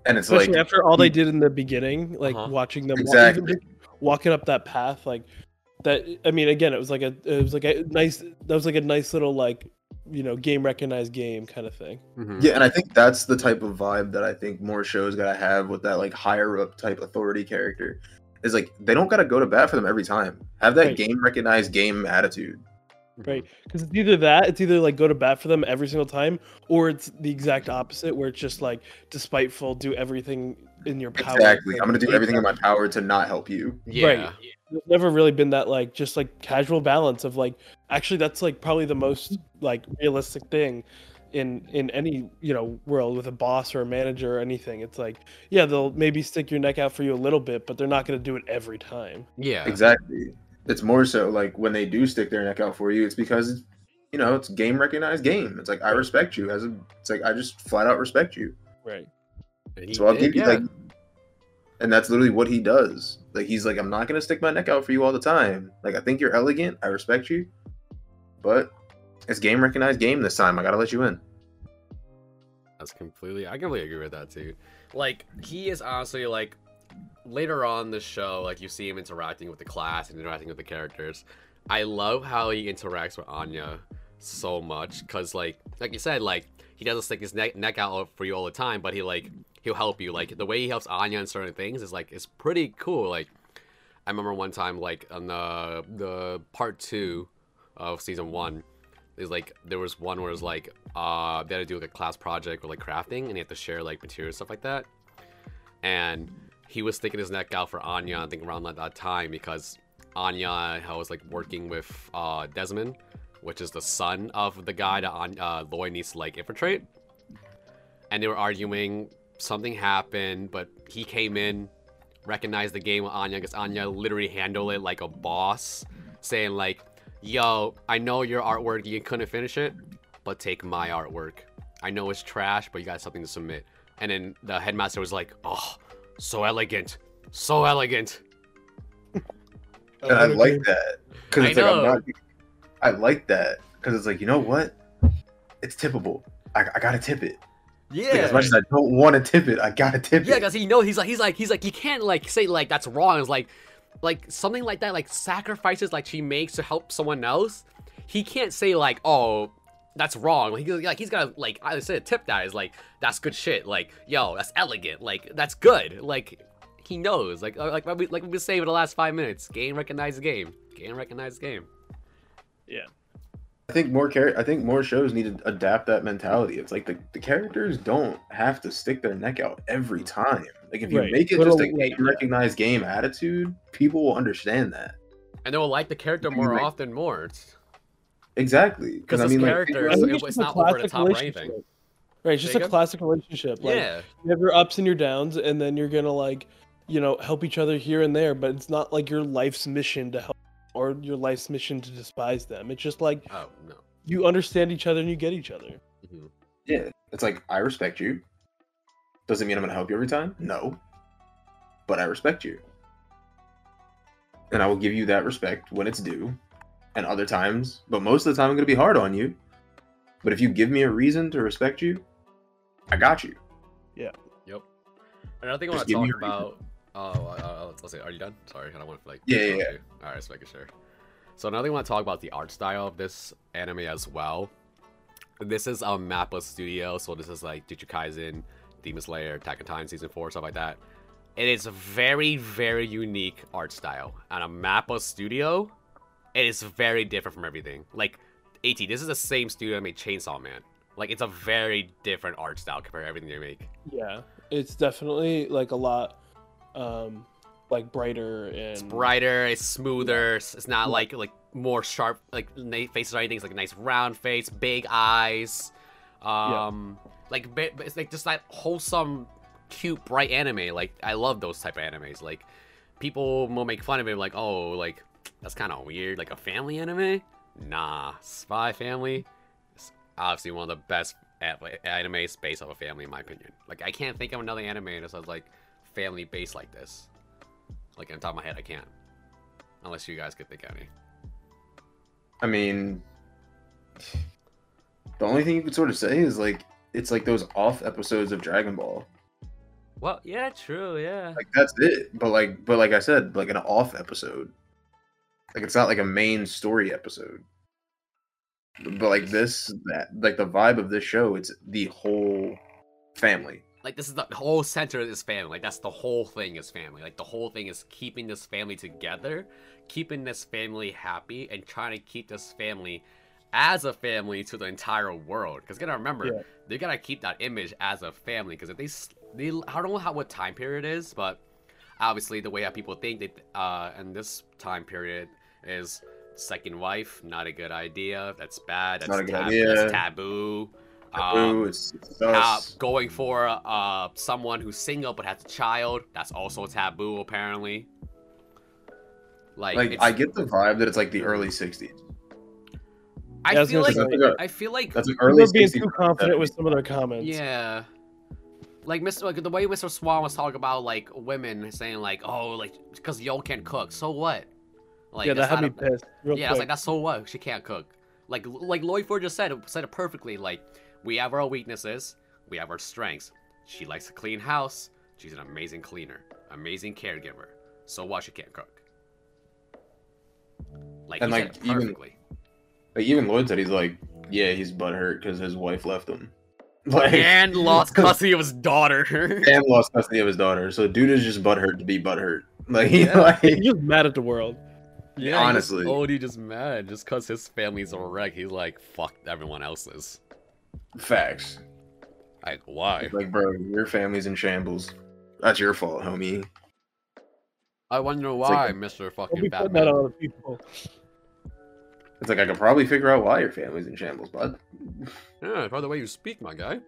[SPEAKER 2] And it's
[SPEAKER 3] Especially
[SPEAKER 2] like,
[SPEAKER 3] after all they did in the beginning, like
[SPEAKER 1] Uh-huh.
[SPEAKER 3] watching them
[SPEAKER 2] Exactly.
[SPEAKER 3] even just walking up that path, like that. I mean, again, it was like a, it was like a nice, that was like a nice little like, you know, game recognized game kind of thing.
[SPEAKER 1] Mhm.
[SPEAKER 2] yeah, and I think that's the type of vibe that I think more shows gotta have with that like higher up type authority character. Is like they don't gotta go to bat for them every time. Have that
[SPEAKER 3] Right.
[SPEAKER 2] game recognized game attitude.
[SPEAKER 3] Right. Mm-hmm. Because it's either that, it's either like go to bat for them every single time, or it's the exact opposite, where it's just like despiteful, do everything in your power.
[SPEAKER 2] Exactly. I'm gonna do everything in my power to not help you.
[SPEAKER 1] Yeah.
[SPEAKER 3] Right. There's never really been that like just like casual balance of like actually that's like probably the most like realistic thing in in any you know world with a boss or a manager or anything. It's like yeah they'll maybe stick your neck out for you a little bit, but they're not going to do it every time.
[SPEAKER 1] Yeah.
[SPEAKER 2] Exactly. It's more so like when they do stick their neck out for you, it's because you know it's game recognized game. It's like I respect you as a. It's like I just flat out respect you.
[SPEAKER 3] Right.
[SPEAKER 2] So I'll
[SPEAKER 1] did,
[SPEAKER 2] give you
[SPEAKER 1] yeah.
[SPEAKER 2] like, and that's literally what he does. Like he's like I'm not gonna stick my neck out for you all the time. Like I think you're elegant. I respect you, but it's game recognized game this time. I gotta let you in.
[SPEAKER 1] That's completely. I completely agree with that too. Like he is honestly like later on the show, like you see him interacting with the class and interacting with the characters. I love how he interacts with Anya so much because, like, like you said, like he doesn't stick his neck neck out for you all the time, but he like he'll help you. Like the way he helps Anya in certain things is like it's pretty cool. Like I remember one time, like on the the part two of season one, is like there was one where it's like uh they had to do like a class project or like crafting and they had to share like material stuff like that and he was sticking his neck out for anya i think around that, that time because anya was like working with uh desmond which is the son of the guy that uh, lloyd needs to like infiltrate and they were arguing something happened but he came in recognized the game with anya because anya literally handled it like a boss saying like yo, I know your artwork, you couldn't finish it, but take my artwork. I know it's trash, but you got something to submit. And then the headmaster was like, oh, so elegant, so elegant.
[SPEAKER 2] And I like that because
[SPEAKER 1] I
[SPEAKER 2] it's like I'm
[SPEAKER 1] know.
[SPEAKER 2] not. I like that because it's like you know what, it's tippable. I, I gotta tip it. Like, as much as I don't want to tip it, I gotta tip
[SPEAKER 1] Yeah,
[SPEAKER 2] it.
[SPEAKER 1] Yeah, because he knows he's like he's like he's like you can't like say like that's wrong. It's like like something like that, like sacrifices like she makes to help someone else. he can't say like, oh, that's wrong. Like, he's- like he's gotta like I said, a tip that is like that's good shit. Like, yo, that's elegant. Like, that's good. Like, he knows. Like, uh, like what we like we've been saying for the last five minutes. Game recognized game. Game recognized game. Yeah.
[SPEAKER 2] I think more char- I think more shows need to adapt that mentality. It's like the, the characters don't have to stick their neck out every time. Like if you
[SPEAKER 3] Right.
[SPEAKER 2] make it
[SPEAKER 3] Little,
[SPEAKER 2] just a
[SPEAKER 3] like,
[SPEAKER 2] game recognized game attitude, people will understand that.
[SPEAKER 1] And they will like the character more
[SPEAKER 2] make-
[SPEAKER 1] often more. It's-
[SPEAKER 2] Exactly.
[SPEAKER 1] Because
[SPEAKER 2] I
[SPEAKER 1] his
[SPEAKER 2] mean, like,
[SPEAKER 1] character
[SPEAKER 2] figure
[SPEAKER 3] think
[SPEAKER 1] it-
[SPEAKER 3] it's
[SPEAKER 1] it's
[SPEAKER 3] just a
[SPEAKER 1] not over the
[SPEAKER 3] classic
[SPEAKER 1] top or
[SPEAKER 3] relationship.
[SPEAKER 1] anything.
[SPEAKER 3] Right, it's just a classic relationship. Like,
[SPEAKER 1] yeah.
[SPEAKER 3] you have your ups and your downs, and then you're gonna like, you know, help each other here and there. But it's not like your life's mission to help or your life's mission to despise them. It's just like
[SPEAKER 1] Oh no.
[SPEAKER 3] you understand each other and you get each other.
[SPEAKER 1] Mhm.
[SPEAKER 2] Yeah, it's like I respect you. Doesn't mean I'm gonna help you every time. No, but I respect you, and I will give you that respect when it's due, and other times. But most of the time, I'm gonna be hard on you. But if you give me a reason to respect you, I got you. Yeah.
[SPEAKER 1] Yep. Another thing I want to talk about. Oh, uh, let's, let's say, are you done? Sorry, I don't want to like.
[SPEAKER 2] Yeah, yeah,
[SPEAKER 1] interrupt
[SPEAKER 2] yeah.
[SPEAKER 1] you. All right, just making sure. So another thing I want to talk about the art style of this anime as well. This is a Mappa studio, so this is like Jujutsu Kaisen, Demon Slayer, Attack on Titan season four, stuff like that. It is a very, very unique art style, and a Mappa studio. It is very different from everything. Like, At, this is the same studio that made Chainsaw Man. Like, it's a very different art style compared to everything they make.
[SPEAKER 3] Yeah, it's definitely like a lot, um, like brighter and
[SPEAKER 1] It's brighter, it's smoother. It's it's not like like more sharp like faces or anything. It's like a nice round face, big eyes. Um, like ba- ba- it's like just that wholesome, cute, bright anime. Like I love those type of animes. Like people will make fun of it, like oh, like that's kind of weird. Like a family anime? Nah, Spy Family. It's obviously one of the best a- animes based off a family, in my opinion. Like I can't think of another anime that says like family based like this. Like on top of my head, I can't. Unless you guys could think of any.
[SPEAKER 2] I mean, the only thing you could sort of say is like it's like those off episodes of Dragon Ball.
[SPEAKER 1] Well, yeah, true, yeah.
[SPEAKER 2] Like that's it. But like, but like I said, like an off episode. Like it's not like a main story episode. But like this, that like the vibe of this show, it's the whole family.
[SPEAKER 1] Like this is the whole center of this family. Like that's the whole thing is family. Like the whole thing is keeping this family together, keeping this family happy, and trying to keep this family as a family to the entire world. Because gotta remember,
[SPEAKER 3] Yeah.
[SPEAKER 1] they gotta keep that image as a family. Because if they, s- they, I don't know how what time period it is, but obviously the way that people think they, uh, in this time period is second wife, not a good idea. That's bad. That's,
[SPEAKER 2] Not a good
[SPEAKER 1] tab-
[SPEAKER 2] idea.
[SPEAKER 1] that's taboo. Um,
[SPEAKER 2] Ooh, it's, it's
[SPEAKER 1] how
[SPEAKER 2] us.
[SPEAKER 1] going for uh someone who's single but has a child that's also taboo apparently like,
[SPEAKER 2] like I get the vibe that it's like the early '60s.
[SPEAKER 1] I
[SPEAKER 3] Yeah,
[SPEAKER 1] feel
[SPEAKER 3] gonna
[SPEAKER 1] like
[SPEAKER 2] say- That's like
[SPEAKER 1] I feel like
[SPEAKER 2] That's an
[SPEAKER 3] People
[SPEAKER 2] early
[SPEAKER 3] are being
[SPEAKER 2] 60s.
[SPEAKER 3] too confident with some of their comments.
[SPEAKER 1] yeah like Mr. Like, the way Mr. Swan was talking about like women saying like oh like because y'all can't cook so what like
[SPEAKER 3] yeah, that
[SPEAKER 1] that's
[SPEAKER 3] had me
[SPEAKER 1] a-
[SPEAKER 3] pissed. Real
[SPEAKER 1] yeah, I was like, that's so what? She can't cook. Like like Lloyd Ford just said it said it perfectly. Like we have our weaknesses, we have our strengths. She likes to clean house. She's an amazing cleaner, amazing caregiver. So what? She can't cook. Like
[SPEAKER 2] And,
[SPEAKER 1] he
[SPEAKER 2] like,
[SPEAKER 1] said it
[SPEAKER 2] even- Like even Lloyd said he's like, yeah, he's butthurt because his wife left him. [laughs] Like
[SPEAKER 1] and lost [laughs] custody of his daughter. [laughs]
[SPEAKER 2] and lost custody of his daughter. So dude is just butthurt to be butthurt. Like,
[SPEAKER 1] Yeah.
[SPEAKER 2] like
[SPEAKER 3] He's just mad at the world.
[SPEAKER 1] Yeah,
[SPEAKER 2] honestly.
[SPEAKER 1] He's, oh, just mad just cause his family's a wreck. He's like, fuck everyone else's.
[SPEAKER 2] facts.
[SPEAKER 1] Like why?
[SPEAKER 2] Like, bro, your family's in shambles. That's your fault, homie.
[SPEAKER 1] I wonder why,
[SPEAKER 2] a-
[SPEAKER 1] Mister Fucking
[SPEAKER 3] be putting
[SPEAKER 1] Batman.
[SPEAKER 3] that on other people.
[SPEAKER 2] It's like I could probably figure out why your family's in shambles, bud.
[SPEAKER 1] Yeah, by the way you speak, my guy.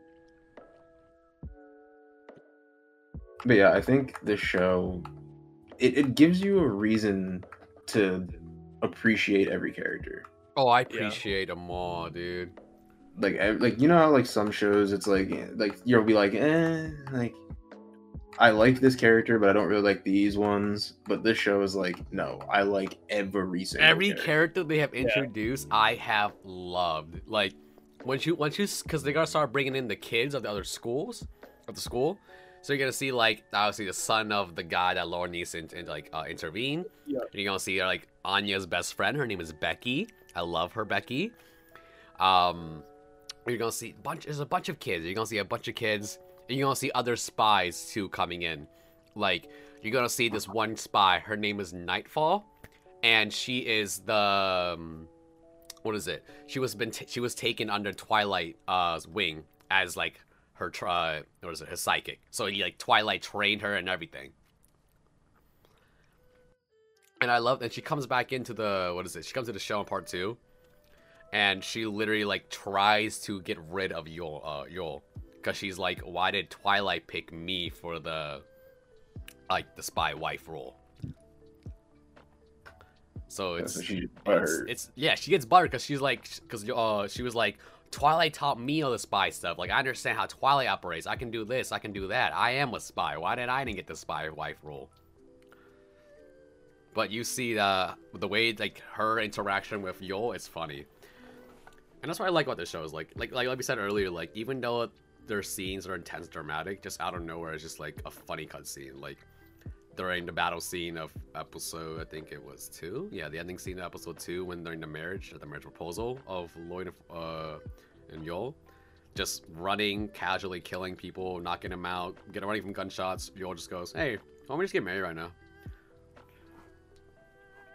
[SPEAKER 2] But yeah, I think this show it, it gives you a reason to appreciate every character.
[SPEAKER 1] Oh, I appreciate them all, dude.
[SPEAKER 2] Like like you know how like some shows it's like eh, like you'll be like eh like I like this character but I don't really like these ones. But this show is like no, I like every single
[SPEAKER 1] Every
[SPEAKER 2] character.
[SPEAKER 1] character they have introduced, I have loved. Like, once you, once you, because they gotta start bringing in the kids of the other schools, of the school. So you're gonna see like obviously the son of the guy that Laura needs to in, in- like uh, intervene.
[SPEAKER 3] Yeah.
[SPEAKER 1] And You're gonna see like Anya's best friend. Her name is Becky. I love her, Becky. Um, you're gonna see bunch. There's a bunch of kids. You're gonna see a bunch of kids. And you're gonna see other spies too coming in. Like you're gonna see this one spy. Her name is Nightfall, and she is the um, what is it? She was been t- she was taken under Twilight uh wing as like her try uh, what is it? Her psychic. So he like Twilight trained her and everything. And I love that she comes back into the what is it? She comes to the show in part two, and she literally like tries to get rid of Yor, uh, Yor, because she's like, why did Twilight pick me for the like the spy wife role? So it's
[SPEAKER 2] so she
[SPEAKER 1] it's, it's yeah, she gets buttered because she's like because uh she was like Twilight taught me all the spy stuff. Like I understand how Twilight operates. I can do this. I can do that. I am a spy. Why did I didn't get the spy wife role? But you see uh, the way like her interaction with Yor is funny, and that's what I like about this show. Is like like like like we said earlier. Like even though their scenes are intense, dramatic, just out of nowhere, it's just like a funny cutscene. Like during the battle scene of episode, I think it was two. Yeah, the ending scene of episode two when during the marriage, the marriage proposal of Lloyd uh, and Yor, just running casually, killing people, knocking them out, getting running from gunshots. Yor just goes, "Hey, why don't we just get married right now?"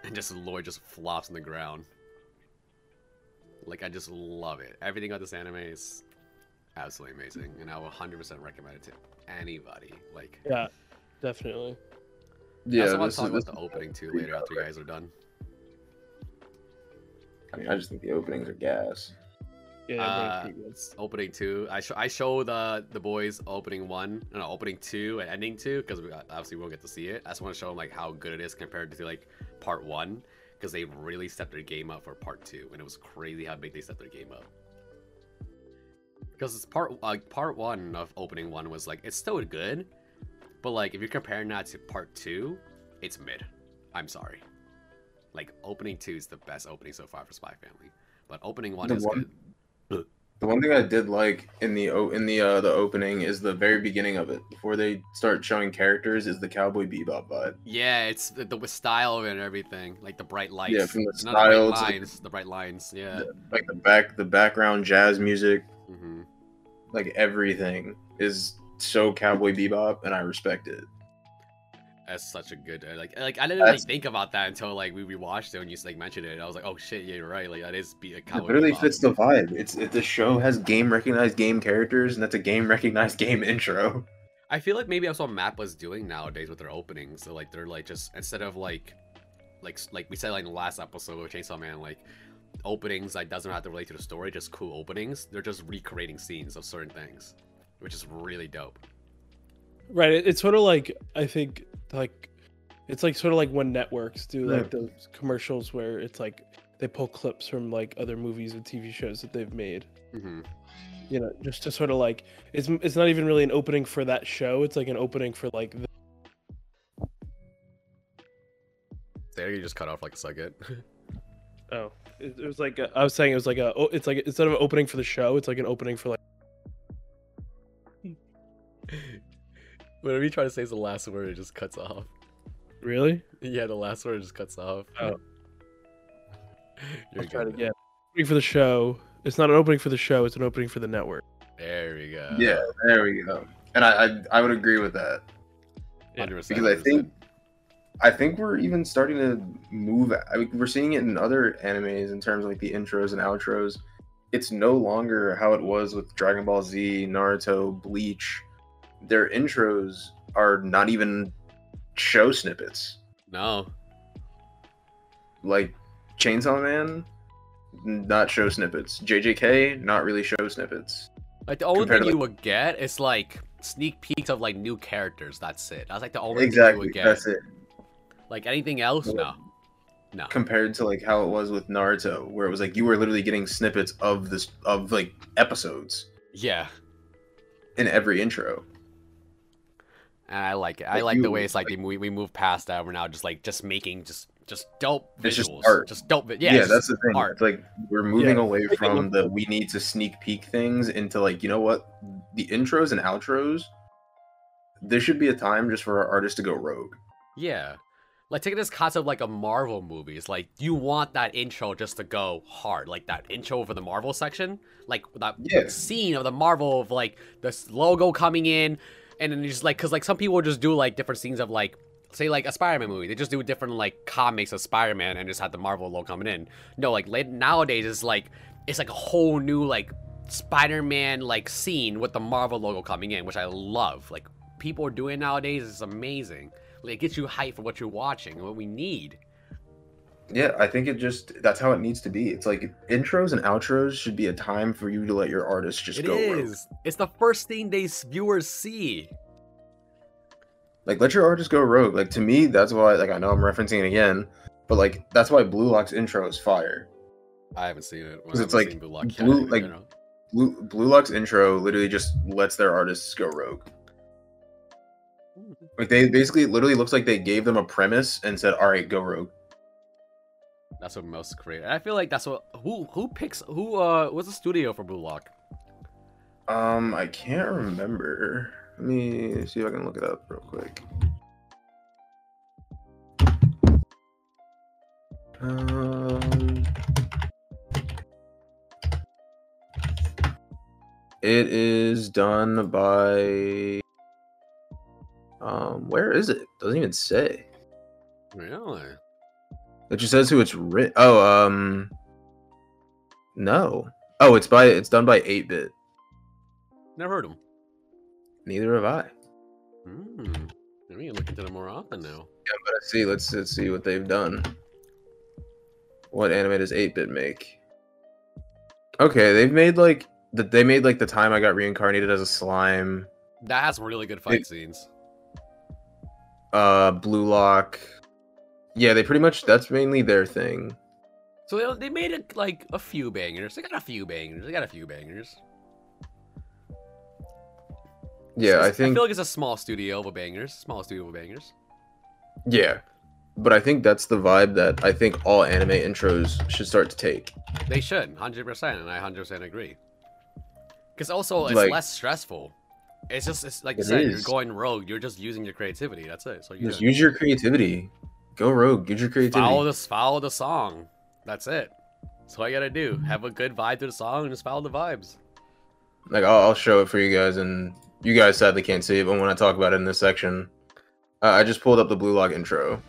[SPEAKER 1] And just Lloyd just flops on the ground. Like I just love it. Everything about this anime is absolutely amazing, and I will 100% recommend it to anybody. Like,
[SPEAKER 3] Yeah, definitely.
[SPEAKER 1] I
[SPEAKER 2] Yeah,
[SPEAKER 1] also want
[SPEAKER 2] this
[SPEAKER 1] to talk about the opening too later after you guys are done.
[SPEAKER 2] I mean, I just think the openings are gas.
[SPEAKER 3] Yeah,
[SPEAKER 1] Uh. Opening two, I show I show the the boys opening one, no, opening two and ending two because we got- obviously we won't get to see it. I just want to show them like how good it is compared to like part one because they really stepped their game up for part two, and it was crazy how big they stepped their game up. Because it's part like part one of opening one was like it's still good, but like if you're comparing that to part two, it's mid. I'm sorry. Like opening two is the best opening so far for Spy Family, but opening one
[SPEAKER 2] The
[SPEAKER 1] is
[SPEAKER 2] one-
[SPEAKER 1] good.
[SPEAKER 2] The one thing I did like in the in the uh, the opening is the very beginning of it before they start showing characters is the Cowboy Bebop vibe.
[SPEAKER 1] Yeah, it's the, the style of it and everything, like the bright lights.
[SPEAKER 2] Yeah, from the
[SPEAKER 1] bright
[SPEAKER 2] style to-
[SPEAKER 1] lines, the bright lines. Yeah.
[SPEAKER 2] The- like the back the background jazz music,
[SPEAKER 1] hmm
[SPEAKER 2] like everything is so Cowboy Bebop, and I respect it.
[SPEAKER 1] That's such a good uh, like like I didn't really think about that until like we rewatched it when you like mentioned it. I was like, oh shit, yeah, you're right. Like that is be a
[SPEAKER 2] It
[SPEAKER 1] cowboy.
[SPEAKER 2] literally
[SPEAKER 1] bebop.
[SPEAKER 2] fits the vibe. It's it, the show has game recognized game characters, and that's a game [laughs] recognized game intro.
[SPEAKER 1] I feel like maybe that's what Mappa's doing nowadays with their openings. So like they're like just instead of like like like we said like in the last episode of Chainsaw Man, like openings like doesn't have to relate to the story, just cool openings. They're just recreating scenes of certain things, which is really dope.
[SPEAKER 3] Right. It's sort of like I think like it's like sort of like when networks do
[SPEAKER 2] Yeah.
[SPEAKER 3] like those commercials where it's like they pull clips from like other movies and TV shows that they've made.
[SPEAKER 1] hmm
[SPEAKER 3] You know, just to sort of like it's it's not even really an opening for that show. It's like an opening for like the,
[SPEAKER 1] There you just cut off like a [laughs] second.
[SPEAKER 3] oh, it, it was like a, I was saying it was like a oh, it's like instead of an opening for the show, it's like an opening for like
[SPEAKER 1] Whenever you try to say is the last word, it just cuts off.
[SPEAKER 3] really.
[SPEAKER 1] Yeah, the last word just cuts off.
[SPEAKER 3] Oh. [laughs]
[SPEAKER 1] You're
[SPEAKER 3] I'll try it
[SPEAKER 1] good.
[SPEAKER 3] again. Opening for the show. It's not an opening for the show. It's an opening for the network.
[SPEAKER 1] There we go.
[SPEAKER 2] yeah, there we go. And I, I I would agree with that.
[SPEAKER 3] Yeah,
[SPEAKER 1] 100%,
[SPEAKER 2] because I think I think we're even starting to move. I mean, we're seeing it in other animes in terms of like the intros and outros. It's no longer how it was with Dragon Ball Z, Naruto, Bleach. Their intros are not even show snippets.
[SPEAKER 1] No.
[SPEAKER 2] Like Chainsaw Man, not show snippets. JJK, not really show snippets.
[SPEAKER 1] Like the only thing
[SPEAKER 2] to,
[SPEAKER 1] you would get is like sneak peeks of like new characters. That's it. That's like the only thing you would get.
[SPEAKER 2] that's it.
[SPEAKER 1] Like anything else,
[SPEAKER 2] Yeah.
[SPEAKER 1] no. No.
[SPEAKER 2] Compared to like how it was with Naruto, where it was like you were literally getting snippets of this of like episodes.
[SPEAKER 1] Yeah.
[SPEAKER 2] in every intro.
[SPEAKER 1] And I like it. I
[SPEAKER 2] Like
[SPEAKER 1] like the way it's like, we we move past that. We're now just like just making just just dope
[SPEAKER 2] It's just
[SPEAKER 1] visuals.
[SPEAKER 2] art.
[SPEAKER 1] dope. vi-
[SPEAKER 2] Yeah,
[SPEAKER 1] Yeah,
[SPEAKER 2] that's the thing.
[SPEAKER 1] art.
[SPEAKER 2] It's like we're moving
[SPEAKER 3] Yeah.
[SPEAKER 2] away from the we need to sneak peek things into like, you know what? The intros and outros, there should be a time just for our artists to go rogue.
[SPEAKER 1] Yeah. like taking this concept like a Marvel movie. It's like you want that intro just to go hard, like that intro for the Marvel section, like that
[SPEAKER 2] Yeah.
[SPEAKER 1] scene of the Marvel of like this logo coming in, and then you just like because like some people just do like different scenes of like say like a Spider-Man movie. They just do different like comics of Spider-Man and just have the Marvel logo coming in. No, like late nowadays it's like it's like a whole new like Spider-Man like scene with the Marvel logo coming in, which I love. Like people are doing nowadays is amazing. Like, it gets you hyped for what you're watching, what we need.
[SPEAKER 2] Yeah, I think it just that's how it needs to be. It's like intros and outros should be a time for you to let your artist just
[SPEAKER 1] It
[SPEAKER 2] go. rogue.
[SPEAKER 1] It's the first thing they s- viewers see.
[SPEAKER 2] Like let your artist go rogue. Like to me, that's why like I know I'm referencing it again, but like that's why Blue Lock's intro is fire.
[SPEAKER 1] I haven't seen it.
[SPEAKER 2] 'Cause
[SPEAKER 1] I
[SPEAKER 2] it's like
[SPEAKER 1] Blue Lock
[SPEAKER 2] blue- like-. Blue Blue Lock's intro literally just lets their artists go rogue. Hmm. Like they basically literally looks like they gave them a premise and said, "All right, go rogue."
[SPEAKER 1] That's what most create. I feel like that's what who who picks who uh what's the studio for Blue Lock?
[SPEAKER 2] Um, I can't remember. Let me see if I can look it up real quick. Um, it is done by. Um, where is it? Doesn't even say.
[SPEAKER 1] Really?
[SPEAKER 2] It just says who it's written. Oh, um, no. Oh, it's by it's done by 8-bit.
[SPEAKER 1] Never heard of them.
[SPEAKER 2] Neither have I.
[SPEAKER 1] Hmm. We can look into them more often now.
[SPEAKER 2] Yeah, but let's see. Let's let's see what they've done. What anime does 8-bit make? Okay, they've made like the they made like the time I got reincarnated as a slime.
[SPEAKER 1] That has really good fight scenes.
[SPEAKER 2] Uh, Blue Lock. Yeah, they pretty much that's mainly their thing.
[SPEAKER 1] So they, they made it like a few bangers. They got a few bangers. They got a few bangers.
[SPEAKER 2] Yeah,
[SPEAKER 1] It's-
[SPEAKER 2] I think
[SPEAKER 1] I feel like it's a small studio with bangers. Small studio of bangers.
[SPEAKER 2] yeah, but I think that's the vibe that I think all anime intros should start to take.
[SPEAKER 1] They should, hundred percent, and I hundred percent agree. Because also it's
[SPEAKER 2] Like-
[SPEAKER 1] less stressful. It's just it's like you
[SPEAKER 2] It
[SPEAKER 1] said, you're going rogue. You're just using your creativity. That's it. So you
[SPEAKER 2] Just use your creativity. Go rogue. Use your creativity.
[SPEAKER 1] follow this, follow the song. That's it. That's all you gotta do. Have a good vibe to the song and just follow the vibes.
[SPEAKER 2] like I'll, I'll show it for you guys and you guys sadly can't see it but when i talk about it in this section uh, i just pulled up the blue Lock intro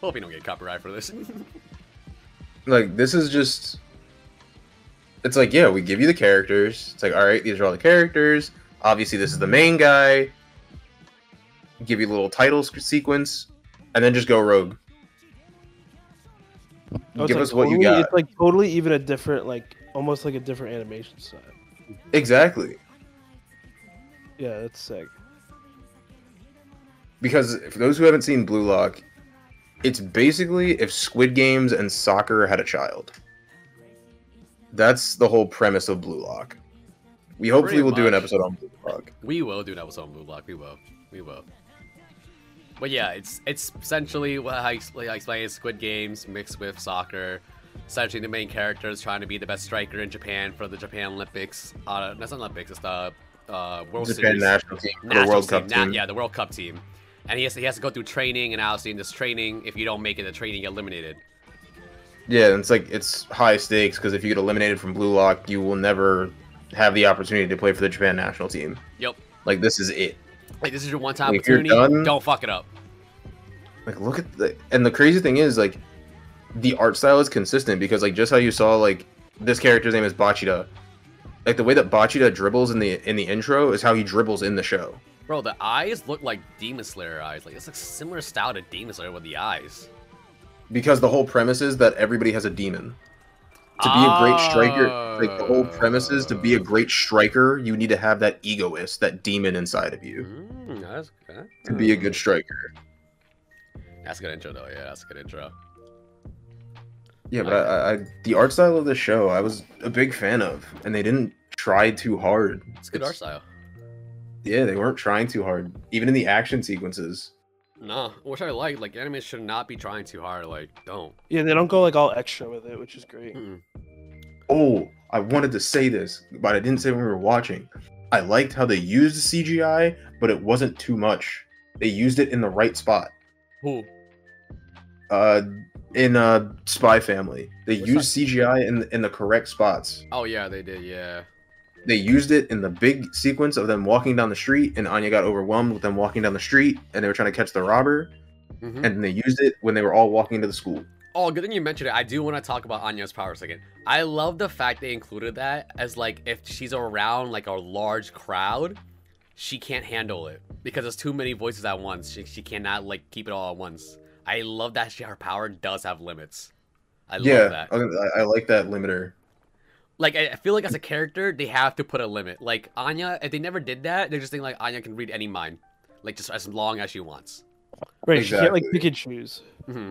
[SPEAKER 1] Hope you don't get copyright for this. [laughs]
[SPEAKER 2] like this is just it's like yeah we give you the characters it's like all right these are all the characters obviously this is the main guy give you a little title sequence and then just go rogue
[SPEAKER 3] it's
[SPEAKER 2] give
[SPEAKER 3] like
[SPEAKER 2] us what you
[SPEAKER 3] totally-
[SPEAKER 2] got
[SPEAKER 3] It's like totally even a different, like almost like a different animation style.
[SPEAKER 2] exactly
[SPEAKER 3] Yeah, that's sick.
[SPEAKER 2] because for those who haven't seen blue lock it's basically if squid games and soccer had a child that's the whole premise of blue lock we hopefully
[SPEAKER 1] Pretty
[SPEAKER 2] will do an episode on blue lock
[SPEAKER 1] we will do an episode on Blue Lock. We will. We will. But yeah, it's it's essentially what I, like I explained: Squid Games mixed with soccer. Essentially, the main character is trying to be the best striker in Japan for the Japan Olympics. Uh, that's not Olympics. It's the uh, World
[SPEAKER 2] japan
[SPEAKER 1] Series.
[SPEAKER 2] national team the
[SPEAKER 1] National
[SPEAKER 2] world cup
[SPEAKER 1] team, na-
[SPEAKER 2] team
[SPEAKER 1] yeah, the World Cup team. And he has, to, he has to go through training, and obviously in this training, if you don't make it, the training, eliminated.
[SPEAKER 2] Yeah, and it's like it's high stakes because if you get eliminated from Blue Lock, you will never have the opportunity to play for the Japan national team.
[SPEAKER 1] Yep.
[SPEAKER 2] Like this is it.
[SPEAKER 1] Like this is your one-time
[SPEAKER 2] If you're
[SPEAKER 1] opportunity.
[SPEAKER 2] done-
[SPEAKER 1] Don't fuck it up.
[SPEAKER 2] Like look at the and the crazy thing is like the art style is consistent because like just how you saw like this character's name is Bachira. Like the way that Bachira dribbles in the in the intro is how he dribbles in the show.
[SPEAKER 1] Bro, the eyes look like Demon Slayer eyes. Like it's like similar style to Demon Slayer with the eyes.
[SPEAKER 2] Because the whole premise is that everybody has a demon. To be a great striker, like the whole premise is to be a great striker, you need to have that egoist, that demon inside of you
[SPEAKER 1] Mm, that's good.
[SPEAKER 2] to be a good striker.
[SPEAKER 1] That's a good intro though. Yeah, that's a good intro.
[SPEAKER 2] Yeah, but I, I, I the art style of the show I was a big fan of, and they didn't try too hard.
[SPEAKER 1] It's good art style.
[SPEAKER 2] Yeah, they weren't trying too hard, even in the action sequences.
[SPEAKER 1] No, which I like. Like anime should not be trying too hard. Like don't.
[SPEAKER 3] Yeah, they don't go like all extra with it, which is great.
[SPEAKER 1] Mm-mm.
[SPEAKER 2] Oh, I wanted to say this, but I didn't say when we were watching. I liked how they used the CGI but it wasn't too much. They used it in the right spot.
[SPEAKER 1] Who?
[SPEAKER 2] Uh, in uh, Spy Family, they
[SPEAKER 1] What's
[SPEAKER 2] used CGI in in the correct spots.
[SPEAKER 1] Oh yeah, they did. Yeah.
[SPEAKER 2] They used it in the big sequence of them walking down the street, and Anya got overwhelmed with them walking down the street, and they were trying to catch the robber.
[SPEAKER 1] Mhm.
[SPEAKER 2] And they used it when they were all walking to the school.
[SPEAKER 1] Oh, good thing you mentioned it. I do want to talk about Anya's power a second. I love the fact they included that as like if she's around like a large crowd, she can't handle it because there's too many voices at once. She, she cannot like keep it all at once. I love that she, her power does have limits. I
[SPEAKER 2] yeah,
[SPEAKER 1] that.
[SPEAKER 2] I, I like that limiter.
[SPEAKER 1] Like I I feel like as a character, they have to put a limit. Like Anya, if they never did that, they're just thinking like Anya can read any mind, like just as long as she wants.
[SPEAKER 3] Right, she can't like
[SPEAKER 2] Exactly.
[SPEAKER 3] pick and choose.
[SPEAKER 1] hmm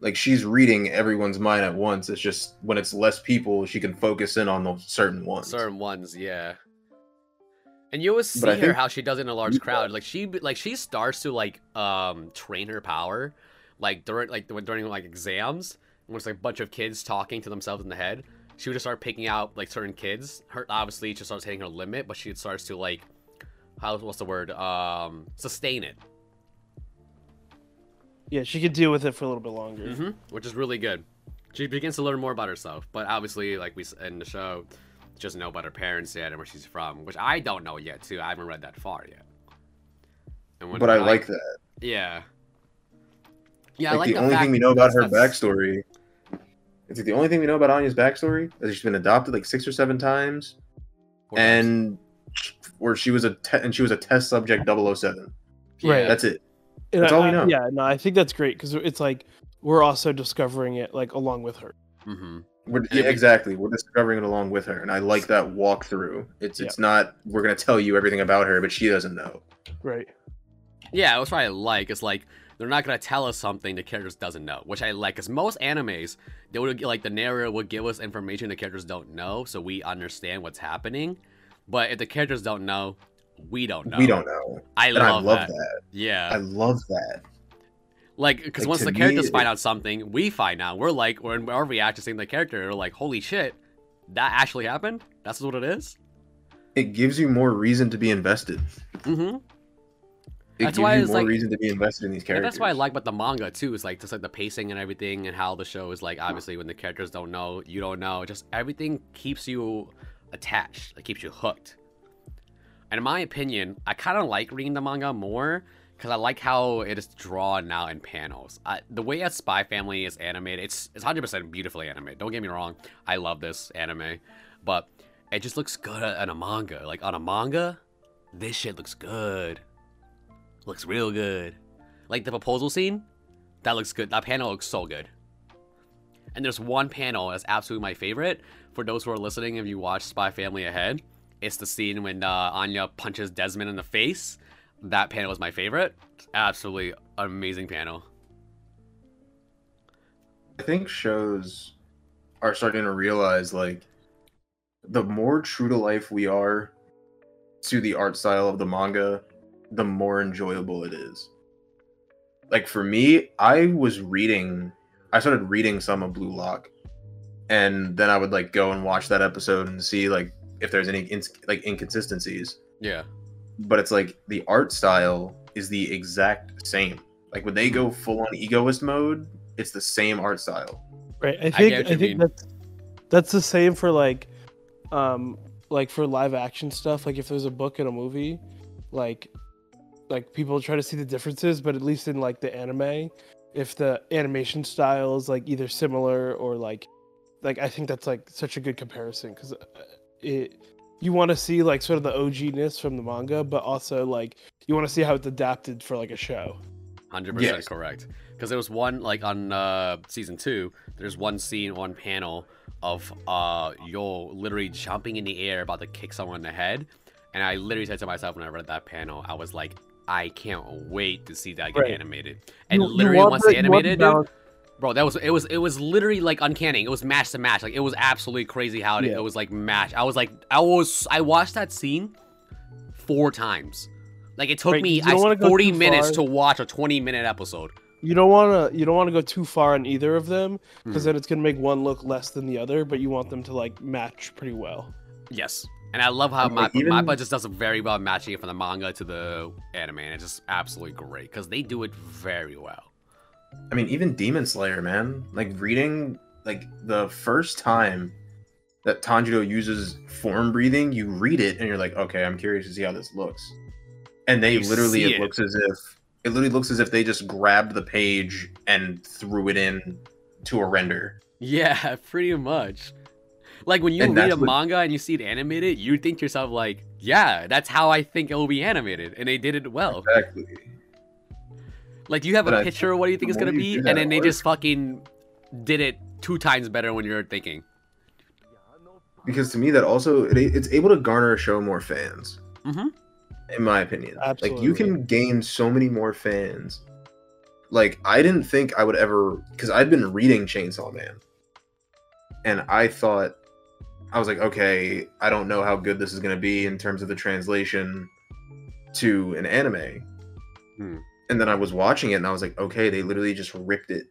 [SPEAKER 2] Like she's reading everyone's mind at once. It's just when it's less people, she can focus in on those certain ones.
[SPEAKER 1] certain ones yeah and you always see her
[SPEAKER 2] think-
[SPEAKER 1] how she does it in a large crowd like she like she starts to like um train her power like during like during like exams when it's like a bunch of kids talking to themselves in the head she would just start picking out like certain kids her obviously she starts hitting her limit but she starts to like how what's the word um sustain it
[SPEAKER 3] Yeah, she could deal with it for a little bit longer.
[SPEAKER 1] hmm which is really good. She begins to learn more about herself, but obviously, like we s- in the show, just know about her parents yet and where she's from, which I don't know yet too. I haven't read that far yet. And when
[SPEAKER 2] But I like that.
[SPEAKER 1] yeah, yeah. I
[SPEAKER 2] like,
[SPEAKER 1] like
[SPEAKER 2] the,
[SPEAKER 1] the
[SPEAKER 2] only
[SPEAKER 1] fact
[SPEAKER 2] thing we know about her backstory. It's like the only thing we know about Anya's backstory is she's been adopted like six or seven times,
[SPEAKER 1] Four times.
[SPEAKER 2] and where she was a te- and she was a test subject 007.
[SPEAKER 3] Right.
[SPEAKER 2] That's it.
[SPEAKER 3] And
[SPEAKER 2] That's
[SPEAKER 3] I-
[SPEAKER 2] all we
[SPEAKER 3] I-
[SPEAKER 2] know.
[SPEAKER 3] yeah, no, I think that's great because it's like we're also discovering it like along with her.
[SPEAKER 1] Mm-hmm.
[SPEAKER 2] We're,
[SPEAKER 1] And if we-
[SPEAKER 2] exactly. We're discovering it along with her, and I like that walkthrough. It's it's not we're gonna tell you everything about her, but she doesn't know.
[SPEAKER 3] Right.
[SPEAKER 1] Yeah, that's what I like. It's like they're not gonna tell us something the characters doesn't know, which I like. Cause most animes, they would like the narrator would give us information the characters don't know, so we understand what's happening. But if the characters don't know, we don't know.
[SPEAKER 2] We don't know,
[SPEAKER 1] I love,
[SPEAKER 2] I love
[SPEAKER 1] that.
[SPEAKER 2] that.
[SPEAKER 1] Yeah,
[SPEAKER 2] I love that.
[SPEAKER 1] like because
[SPEAKER 2] like,
[SPEAKER 1] once the
[SPEAKER 2] me,
[SPEAKER 1] characters
[SPEAKER 2] it-
[SPEAKER 1] find out something, we find out. We're like, when our reaction seeing the character, we're like, holy shit, that actually happened. That's what it is.
[SPEAKER 2] It gives you more reason to be invested.
[SPEAKER 1] Mm-hmm.
[SPEAKER 2] It
[SPEAKER 1] That's
[SPEAKER 2] gives
[SPEAKER 1] why
[SPEAKER 2] you more
[SPEAKER 1] like-
[SPEAKER 2] reason to be invested in these
[SPEAKER 1] Yeah,
[SPEAKER 2] characters.
[SPEAKER 1] that's what I like about the manga too. Is like just like the pacing and everything, and how the show is like obviously when the characters don't know, you don't know. Just everything keeps you attached. It keeps you hooked. And in my opinion, I kind of like reading the manga more because I like how it is drawn out in panels. I, the way a Spy Family is animated, it's it's hundred percent beautifully animated. Don't get me wrong, I love this anime, but it just looks good on a manga. Like on a manga, this shit looks good. Looks real good. Like the proposal scene, that looks good. That panel looks so good. And there's one panel that's absolutely my favorite. For those who are listening, if you watch Spy Family Ahead, it's the scene when uh, Anya punches Desmond in the face. That panel is my favorite. Absolutely amazing panel.
[SPEAKER 2] I think shows are starting to realize like the more true to life we are to the art style of the manga, the more enjoyable it is. Like for me, I was reading I started reading some of Blue Lock and then I would like go and watch that episode and see like if there's any ins- like inconsistencies.
[SPEAKER 1] Yeah.
[SPEAKER 2] But it's like the art style is the exact same. Like when they go full on egoist mode, it's the same art style.
[SPEAKER 3] Right. I think
[SPEAKER 1] what
[SPEAKER 3] I, think
[SPEAKER 1] mean.
[SPEAKER 3] that's that's the same for like um like for live action stuff. Like if there's a book and a movie, like like people try to see the differences, but at least in like the anime, if the animation style is like either similar or like like I think that's like such a good comparison because it you want to see like sort of the OG-ness from the manga, but also like you want to see how it's adapted for like a show.
[SPEAKER 1] Hundred percent correct. Because there was one like on uh, season two. There's one scene, one panel of uh Yo literally jumping in the air about to kick someone in the head, and I literally said to myself when I read that panel, I was like, I can't wait to see that get
[SPEAKER 3] Right.
[SPEAKER 1] animated. And
[SPEAKER 3] You-
[SPEAKER 1] literally once
[SPEAKER 3] the-
[SPEAKER 1] they
[SPEAKER 3] you want the
[SPEAKER 1] animated, dude, bro, that was it was it was literally like uncanny. It was match to match. Like it was absolutely crazy how it,
[SPEAKER 3] Yeah.
[SPEAKER 1] it was like match. I was like, I was I watched that scene four times. Like it took
[SPEAKER 3] Right,
[SPEAKER 1] me I, 40 minutes
[SPEAKER 3] far.
[SPEAKER 1] to watch a 20 minute episode.
[SPEAKER 3] You don't want to you don't want to go too far on either of them because
[SPEAKER 1] Hmm.
[SPEAKER 3] then it's gonna make one look less than the other. But you want them to like match pretty well.
[SPEAKER 1] Yes, And I love how
[SPEAKER 2] like,
[SPEAKER 1] Mappa,
[SPEAKER 2] even-
[SPEAKER 1] Mappa just does a very well matching it from the manga to the anime, and it's just absolutely great because they do it very well.
[SPEAKER 2] I mean, even Demon Slayer, man. Like reading, like the first time that Tanjiro uses form breathing, you read it and you're like, okay, I'm curious to see how this looks. And they
[SPEAKER 1] You
[SPEAKER 2] literally, it,
[SPEAKER 1] it.
[SPEAKER 2] looks as if it literally looks as if they just grabbed the page and threw it in to a render.
[SPEAKER 1] Yeah, [laughs] pretty much. Like when you
[SPEAKER 2] And
[SPEAKER 1] read a
[SPEAKER 2] what-
[SPEAKER 1] manga and you see it animated, you think to yourself like, "Yeah, that's how I think it will be animated," and they did it well.
[SPEAKER 2] Exactly.
[SPEAKER 1] Like you have
[SPEAKER 2] But
[SPEAKER 1] a
[SPEAKER 2] I
[SPEAKER 1] picture of what you think
[SPEAKER 2] the
[SPEAKER 1] it's gonna be, and then they
[SPEAKER 2] work-
[SPEAKER 1] just fucking did it two times better when you're thinking.
[SPEAKER 2] Because to me, that also it, it's able to garner a show more fans.
[SPEAKER 1] Mhm.
[SPEAKER 2] In my opinion, like you can gain so many more fans. Like I didn't think I would ever, because I'd been reading Chainsaw Man, and I thought I was like, okay, I don't know how good this is going to be in terms of the translation to an anime.
[SPEAKER 1] Hmm.
[SPEAKER 2] And then I was watching it, and I was like, okay, they literally just ripped it.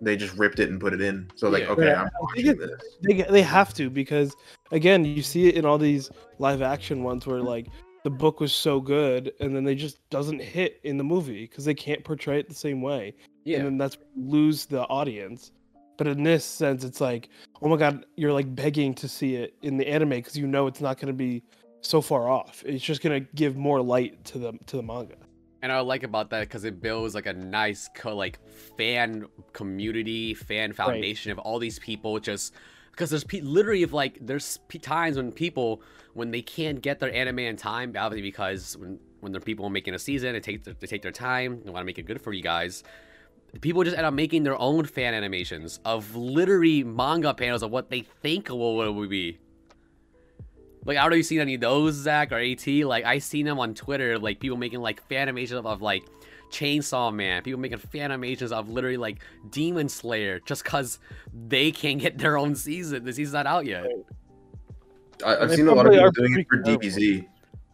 [SPEAKER 2] They just ripped it and put it in. So like,
[SPEAKER 1] Yeah.
[SPEAKER 2] okay,
[SPEAKER 3] Yeah,
[SPEAKER 2] I'm
[SPEAKER 3] I think
[SPEAKER 2] watching this.
[SPEAKER 3] They they have to because again, you see it in all these live action ones where like the book was so good and then they just doesn't hit in the movie because they can't portray it the same way. Yeah. And then that's lose the audience. But in this sense, it's like, oh my god, you're like begging to see it in the anime because you know it's not going to be so far off. It's just going to give more light to the to the manga.
[SPEAKER 1] And I like about that because it builds like a nice co- like fan community, fan foundation of all these people. Just because there's pe- literally of like there's p- times when people when they can't get their anime in time, obviously because when when there are people making a season, it takes they take their time. They want to make it good for you guys. People just end up making their own fan animations of literally manga panels of what they think will, will be. Like, I don't know if you've seen any of those, Zach or AT. Like, I seen them on Twitter, like people making like fan animations of, of like Chainsaw Man, people making fan animations of literally like Demon Slayer, just cause they can't get their own season. The season's not out yet.
[SPEAKER 2] I, I've
[SPEAKER 3] They
[SPEAKER 2] seen a lot of people doing it for
[SPEAKER 3] pretty terrible.
[SPEAKER 2] DBZ.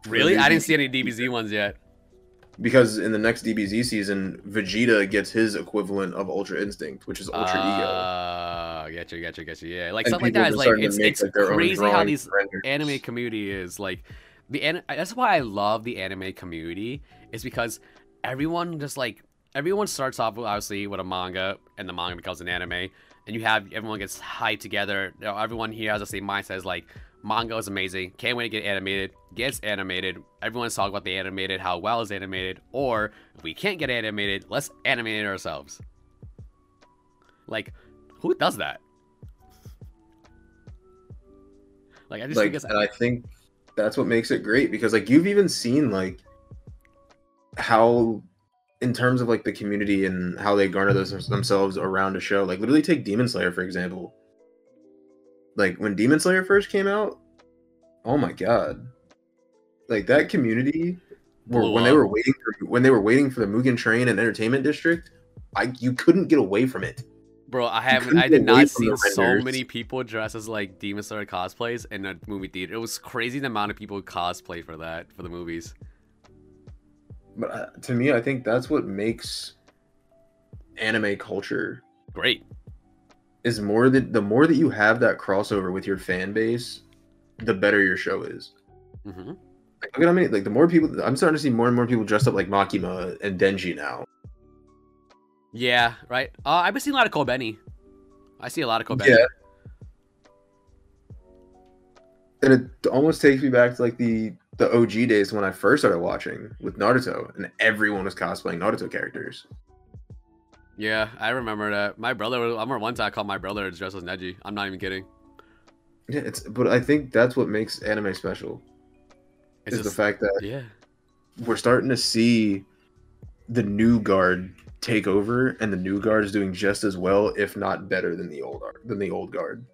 [SPEAKER 2] For
[SPEAKER 1] Really? I didn't see any DBZ ones yet.
[SPEAKER 2] Because in the next DBZ season, Vegeta gets his equivalent of Ultra Instinct, which is Ultra Ego.
[SPEAKER 1] Uh, get Gotcha, get you, get you. Yeah, like
[SPEAKER 2] And
[SPEAKER 1] stuff like
[SPEAKER 2] people are
[SPEAKER 1] like it's
[SPEAKER 2] make,
[SPEAKER 1] it's
[SPEAKER 2] like,
[SPEAKER 1] crazy how these
[SPEAKER 2] renders.
[SPEAKER 1] anime community is like the an- that's why I love the anime community is because everyone just like everyone starts off obviously with a manga and the manga becomes an anime and you have everyone gets hyped together you know, everyone here has the same mindset as like manga is amazing. Can't wait to get animated. Gets animated. Everyone's talking about the animated how well is animated or if we can't get animated let's animate it ourselves. Like who does that? Like i just
[SPEAKER 2] like,
[SPEAKER 1] think it's
[SPEAKER 2] and I think that's what makes it great because like you've even seen like how in terms of like the community and how they garner those themselves around a show. Like literally take demon slayer for example like when demon slayer first came out oh my god like that community were, when they were waiting for when they were waiting for the mugen train and entertainment district i you couldn't get away from it
[SPEAKER 1] Bro, I haven't. I did not see so many people dressed as like Demon Slayer cosplays in a movie theater. It was crazy the amount of people cosplay for that for the movies.
[SPEAKER 2] but uh, to me i think that's what makes anime culture
[SPEAKER 1] Great.
[SPEAKER 2] Is more that the more that you have that crossover with your fan base, the better your show is.
[SPEAKER 1] hmm
[SPEAKER 2] Like, look at how many like the more people I'm starting to see more and more people dressed up like Makima and Denji now.
[SPEAKER 1] Yeah, right. Uh, I've been seeing a lot of Kobeni. I see a lot of Kobeni.
[SPEAKER 2] Yeah. And it almost takes me back to like the the OG days when I first started watching with Naruto and everyone was cosplaying Naruto characters.
[SPEAKER 1] Yeah, I remember that. My brother. I remember one time I called my brother dressed as Neji. I'm not even kidding.
[SPEAKER 2] Yeah, it's but I think that's what makes anime special.
[SPEAKER 1] It's
[SPEAKER 2] is
[SPEAKER 1] just
[SPEAKER 2] the fact that
[SPEAKER 1] yeah.
[SPEAKER 2] we're starting to see the new guard take over, and the new guard is doing just as well, if not better, than the old than the old guard.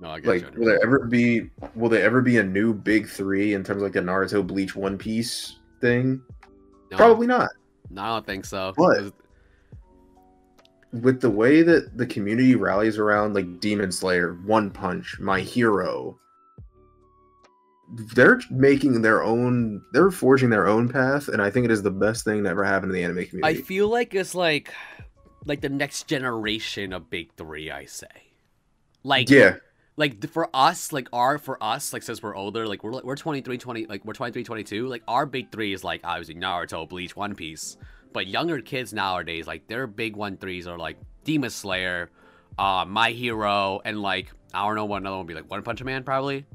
[SPEAKER 1] No, I get
[SPEAKER 2] Like, will there ever be will there ever be a new big three in terms of like the Naruto, Bleach, One Piece thing?
[SPEAKER 1] No,
[SPEAKER 2] Probably not.
[SPEAKER 1] No, I don't think so. Was-
[SPEAKER 2] With the way that the community rallies around like Demon Slayer, One Punch, My Hero, they're making their own. They're forging their own path, and I think it is the best thing that ever happened to the anime community I
[SPEAKER 1] feel like it's like, like the next generation of Big Three. I say, like
[SPEAKER 2] yeah,
[SPEAKER 1] like for us, like our for us, like since we're older, like we're like, we're 23, 20, like we're 23, 22, like our big three is like obviously Naruto, Bleach, One Piece. But younger kids nowadays, like their big one threes are like Demon Slayer, uh, My Hero, and like I don't know what another one would be like One Punch Man probably.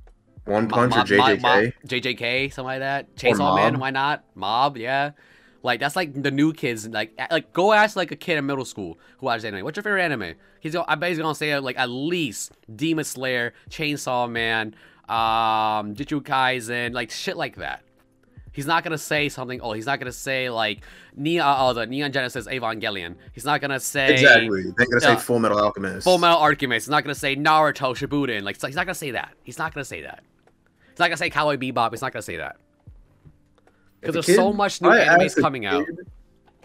[SPEAKER 2] One Punch or
[SPEAKER 1] Mob- Mob-
[SPEAKER 2] JJK.
[SPEAKER 1] JJK, something like that. Chainsaw Man, why not? Mob, yeah. Like that's like the new kids. Like like go ask like a kid in middle school who watches anime. What's your favorite anime? He's gonna, I bet he's gonna say like at least Demon Slayer, Chainsaw Man, um, Jujutsu Kaisen, like shit like that. He's not gonna say something. Oh, he's not gonna say like Neon, oh, the Neon Genesis Evangelion. He's not gonna say
[SPEAKER 2] Exactly. They're gonna say Full Metal Alchemist.
[SPEAKER 1] Full Metal Alchemist. He's not gonna say Naruto Shippuden. Like he's not gonna say that. He's not gonna say that. He's not gonna say Cowboy Bebop. He's not gonna say that. Because there's
[SPEAKER 2] a
[SPEAKER 1] so much new animes
[SPEAKER 2] a
[SPEAKER 1] coming out.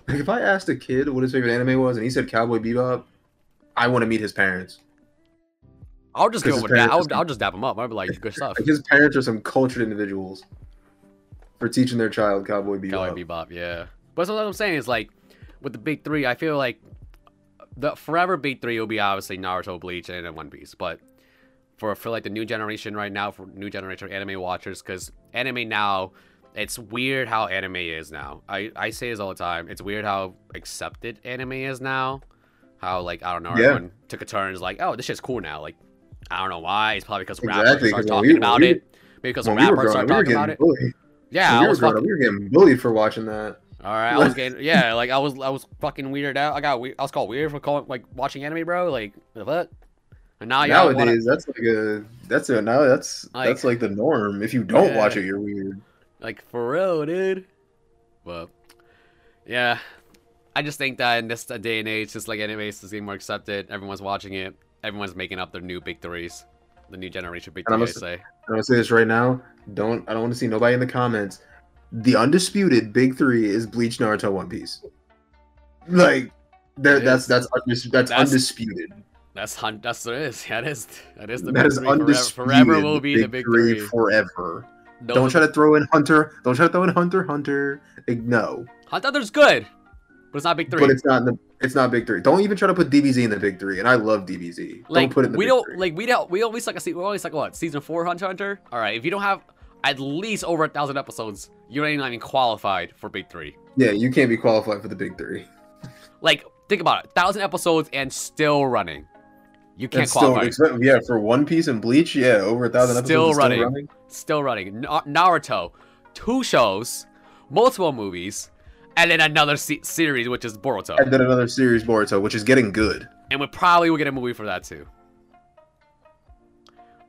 [SPEAKER 2] Like if I asked a kid what his favorite anime was and he said Cowboy Bebop, I want to meet his parents.
[SPEAKER 1] I'll just with
[SPEAKER 2] his
[SPEAKER 1] that. I'll, I'll just dap him up. I'll be like, good [laughs] stuff.
[SPEAKER 2] Like his parents are some cultured individuals for teaching their child Cowboy Bebop.
[SPEAKER 1] Cowboy Bebop, yeah. But so what I'm saying is like, with the big three, I feel like the forever big three will be obviously Naruto, Bleach, and One Piece. But for for like the new generation right now, for new generation anime watchers, because anime now, it's weird how anime is now. I I say this all the time. It's weird how accepted anime is now. How like I don't know,
[SPEAKER 2] Yeah.
[SPEAKER 1] everyone took a turn. Is like, oh, this shit's cool now. Like I don't know why. It's probably because rappers
[SPEAKER 2] Exactly,
[SPEAKER 1] start
[SPEAKER 2] 'cause when
[SPEAKER 1] talking
[SPEAKER 2] we-
[SPEAKER 1] about
[SPEAKER 2] we-
[SPEAKER 1] it. Maybe because
[SPEAKER 2] When we were
[SPEAKER 1] rappers start
[SPEAKER 2] we were
[SPEAKER 1] talking about it.
[SPEAKER 2] bullied.
[SPEAKER 1] Yeah,
[SPEAKER 2] we were
[SPEAKER 1] fucking.
[SPEAKER 2] up, we were getting bullied for watching that.
[SPEAKER 1] All right, I was getting [laughs] yeah, like I was I was fucking weirded out. I got we- I was called weird for calling like watching anime, bro. Like the fuck. And now y'all wanna,
[SPEAKER 2] Nowadays, that's like a that's a now that's
[SPEAKER 1] Like-
[SPEAKER 2] that's like the norm. If you don't
[SPEAKER 1] Yeah.
[SPEAKER 2] watch it, you're weird.
[SPEAKER 1] Like for real, dude. But yeah, I just think that in this day and age, just like anime is getting more accepted. Everyone's watching it. Everyone's making up their new big threes, the new generation big
[SPEAKER 2] And I'm
[SPEAKER 1] three. I say. Eh?
[SPEAKER 2] I'm gonna say this right now. Don't I don't want to see nobody in the comments. The undisputed big three is Bleach, Naruto, One Piece. Like that, that's that's undis- that's,
[SPEAKER 1] That's-
[SPEAKER 2] undisputed.
[SPEAKER 1] That's hun- that's what it is. [laughs] That is that is the
[SPEAKER 2] That
[SPEAKER 1] big
[SPEAKER 2] is
[SPEAKER 1] three. Forever,
[SPEAKER 2] undisputed.
[SPEAKER 1] forever will be the big three.
[SPEAKER 2] forever.
[SPEAKER 1] No,
[SPEAKER 2] Don't try to [laughs] throw in Hunter. Don't try to throw in Hunter. Hunter. Like, no,
[SPEAKER 1] Hunter Hunter's good, but it's not big three.
[SPEAKER 2] but it's not in the. It's not big three. Don't even try to put DBZ in the big three. And I love DBZ.
[SPEAKER 1] like
[SPEAKER 2] don't put it in the
[SPEAKER 1] we
[SPEAKER 2] big
[SPEAKER 1] don't
[SPEAKER 2] three.
[SPEAKER 1] like we don't we always like a se- we always like what season four Hunter Hunter. All right, if you don't have at least over a thousand episodes, you're not even qualified for big three.
[SPEAKER 2] Yeah, you can't be qualified for the big three.
[SPEAKER 1] Like think about it, thousand episodes and still running. You can't
[SPEAKER 2] And still,
[SPEAKER 1] qualify.
[SPEAKER 2] expe- yeah, for One Piece and Bleach, yeah, over a thousand
[SPEAKER 1] Still
[SPEAKER 2] episodes.
[SPEAKER 1] running.
[SPEAKER 2] Still running.
[SPEAKER 1] Still running. Na- Naruto, two shows, multiple movies, and then another se- series which is Boruto.
[SPEAKER 2] And then another series, Boruto, which is getting good.
[SPEAKER 1] and we probably will get a movie for that too.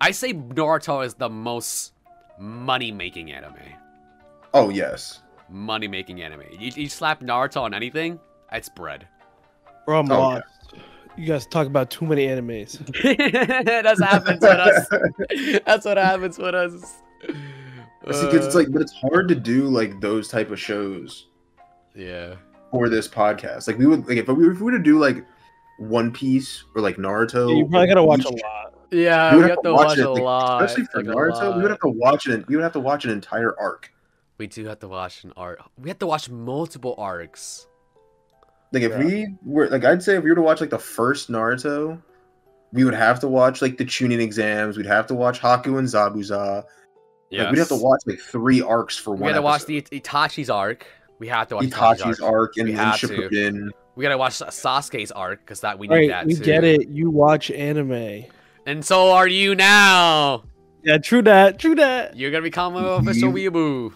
[SPEAKER 1] I say Naruto is the most money-making anime.
[SPEAKER 2] Oh yes.
[SPEAKER 1] money-making anime. You, you slap Naruto on anything, it's bread.
[SPEAKER 3] Bro, I'm
[SPEAKER 2] Oh,
[SPEAKER 3] lost. You guys talk about too many animes.
[SPEAKER 1] That's happens with us. That's what happens with us. [laughs]
[SPEAKER 2] See, 'cause it's
[SPEAKER 1] Uh,
[SPEAKER 2] like, but it's hard to do like those type of shows
[SPEAKER 1] yeah,
[SPEAKER 2] for this podcast. Like we would, like if we, if we were to do like One Piece or like Naruto,
[SPEAKER 3] you probably gotta watch a lot.
[SPEAKER 1] yeah.
[SPEAKER 2] We
[SPEAKER 1] We
[SPEAKER 2] would
[SPEAKER 1] have
[SPEAKER 2] have
[SPEAKER 1] to
[SPEAKER 2] to watch
[SPEAKER 1] watch
[SPEAKER 2] it,
[SPEAKER 1] a
[SPEAKER 2] like,
[SPEAKER 1] lot,
[SPEAKER 2] especially for
[SPEAKER 1] like
[SPEAKER 2] Naruto, we would have to watch it. We would have to watch an entire arc.
[SPEAKER 1] We do have to watch an arc. We have to watch multiple arcs.
[SPEAKER 2] Like if
[SPEAKER 3] Yeah.
[SPEAKER 2] we were like, I'd say if we were to watch like the first Naruto, we would have to watch like the Chunin exams. We'd have to watch Haku and Zabuza.
[SPEAKER 1] Yeah,
[SPEAKER 2] Like, we'd have to watch like three arcs for one.
[SPEAKER 1] We
[SPEAKER 2] one.
[SPEAKER 1] gotta watch the Itachi's arc. We have to watch
[SPEAKER 2] Itachi's arc and
[SPEAKER 1] We
[SPEAKER 2] then
[SPEAKER 1] to.
[SPEAKER 2] Shippuden.
[SPEAKER 1] We gotta watch Sasuke's arc because that we need
[SPEAKER 3] Right,
[SPEAKER 1] that
[SPEAKER 3] we
[SPEAKER 1] too.
[SPEAKER 3] get it. You watch anime.
[SPEAKER 1] And so are you now.
[SPEAKER 3] Yeah, true that. True that.
[SPEAKER 1] You're gonna become an official weeaboo.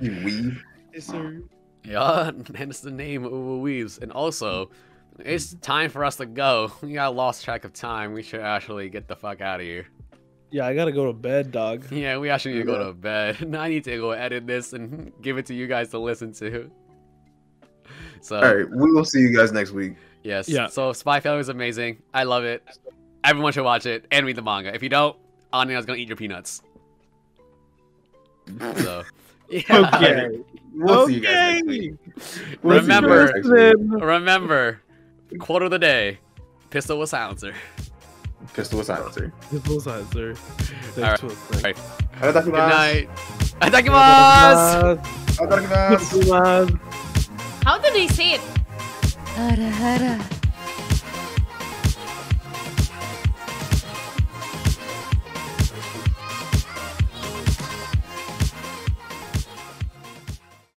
[SPEAKER 2] You weeb.
[SPEAKER 3] Yes, sir. [laughs]
[SPEAKER 1] Yeah, hence the name Uwu Weebs. And also, it's mm-hmm. time for us to go. [laughs] We got lost track of time. We should actually get the fuck out of here.
[SPEAKER 3] Yeah, I gotta go to bed, dog. [laughs]
[SPEAKER 1] Yeah, we actually need to go to bed. I need to go edit this and give it to you guys to listen to. So,
[SPEAKER 2] All right, we will see you guys next week.
[SPEAKER 1] yes.
[SPEAKER 3] Yeah.
[SPEAKER 1] So, Spy Family is amazing. I love it. Everyone should watch it and read the manga. If you don't, Anya's gonna eat your peanuts. So, yeah.
[SPEAKER 3] Okay.
[SPEAKER 2] We'll see you guys next week. We'll see you guys
[SPEAKER 1] Remember-
[SPEAKER 2] next week. [laughs]
[SPEAKER 1] Remember, quote of the day: "Pistol with silencer."
[SPEAKER 2] Pistol with silencer.
[SPEAKER 3] Pistol with silencer.
[SPEAKER 1] Alright,
[SPEAKER 3] Thanks for listening.
[SPEAKER 1] alright. Good night. Itadakimasu!
[SPEAKER 2] Itadakimasu.
[SPEAKER 3] Itadakimasu.
[SPEAKER 4] How did he say it? Hara hara.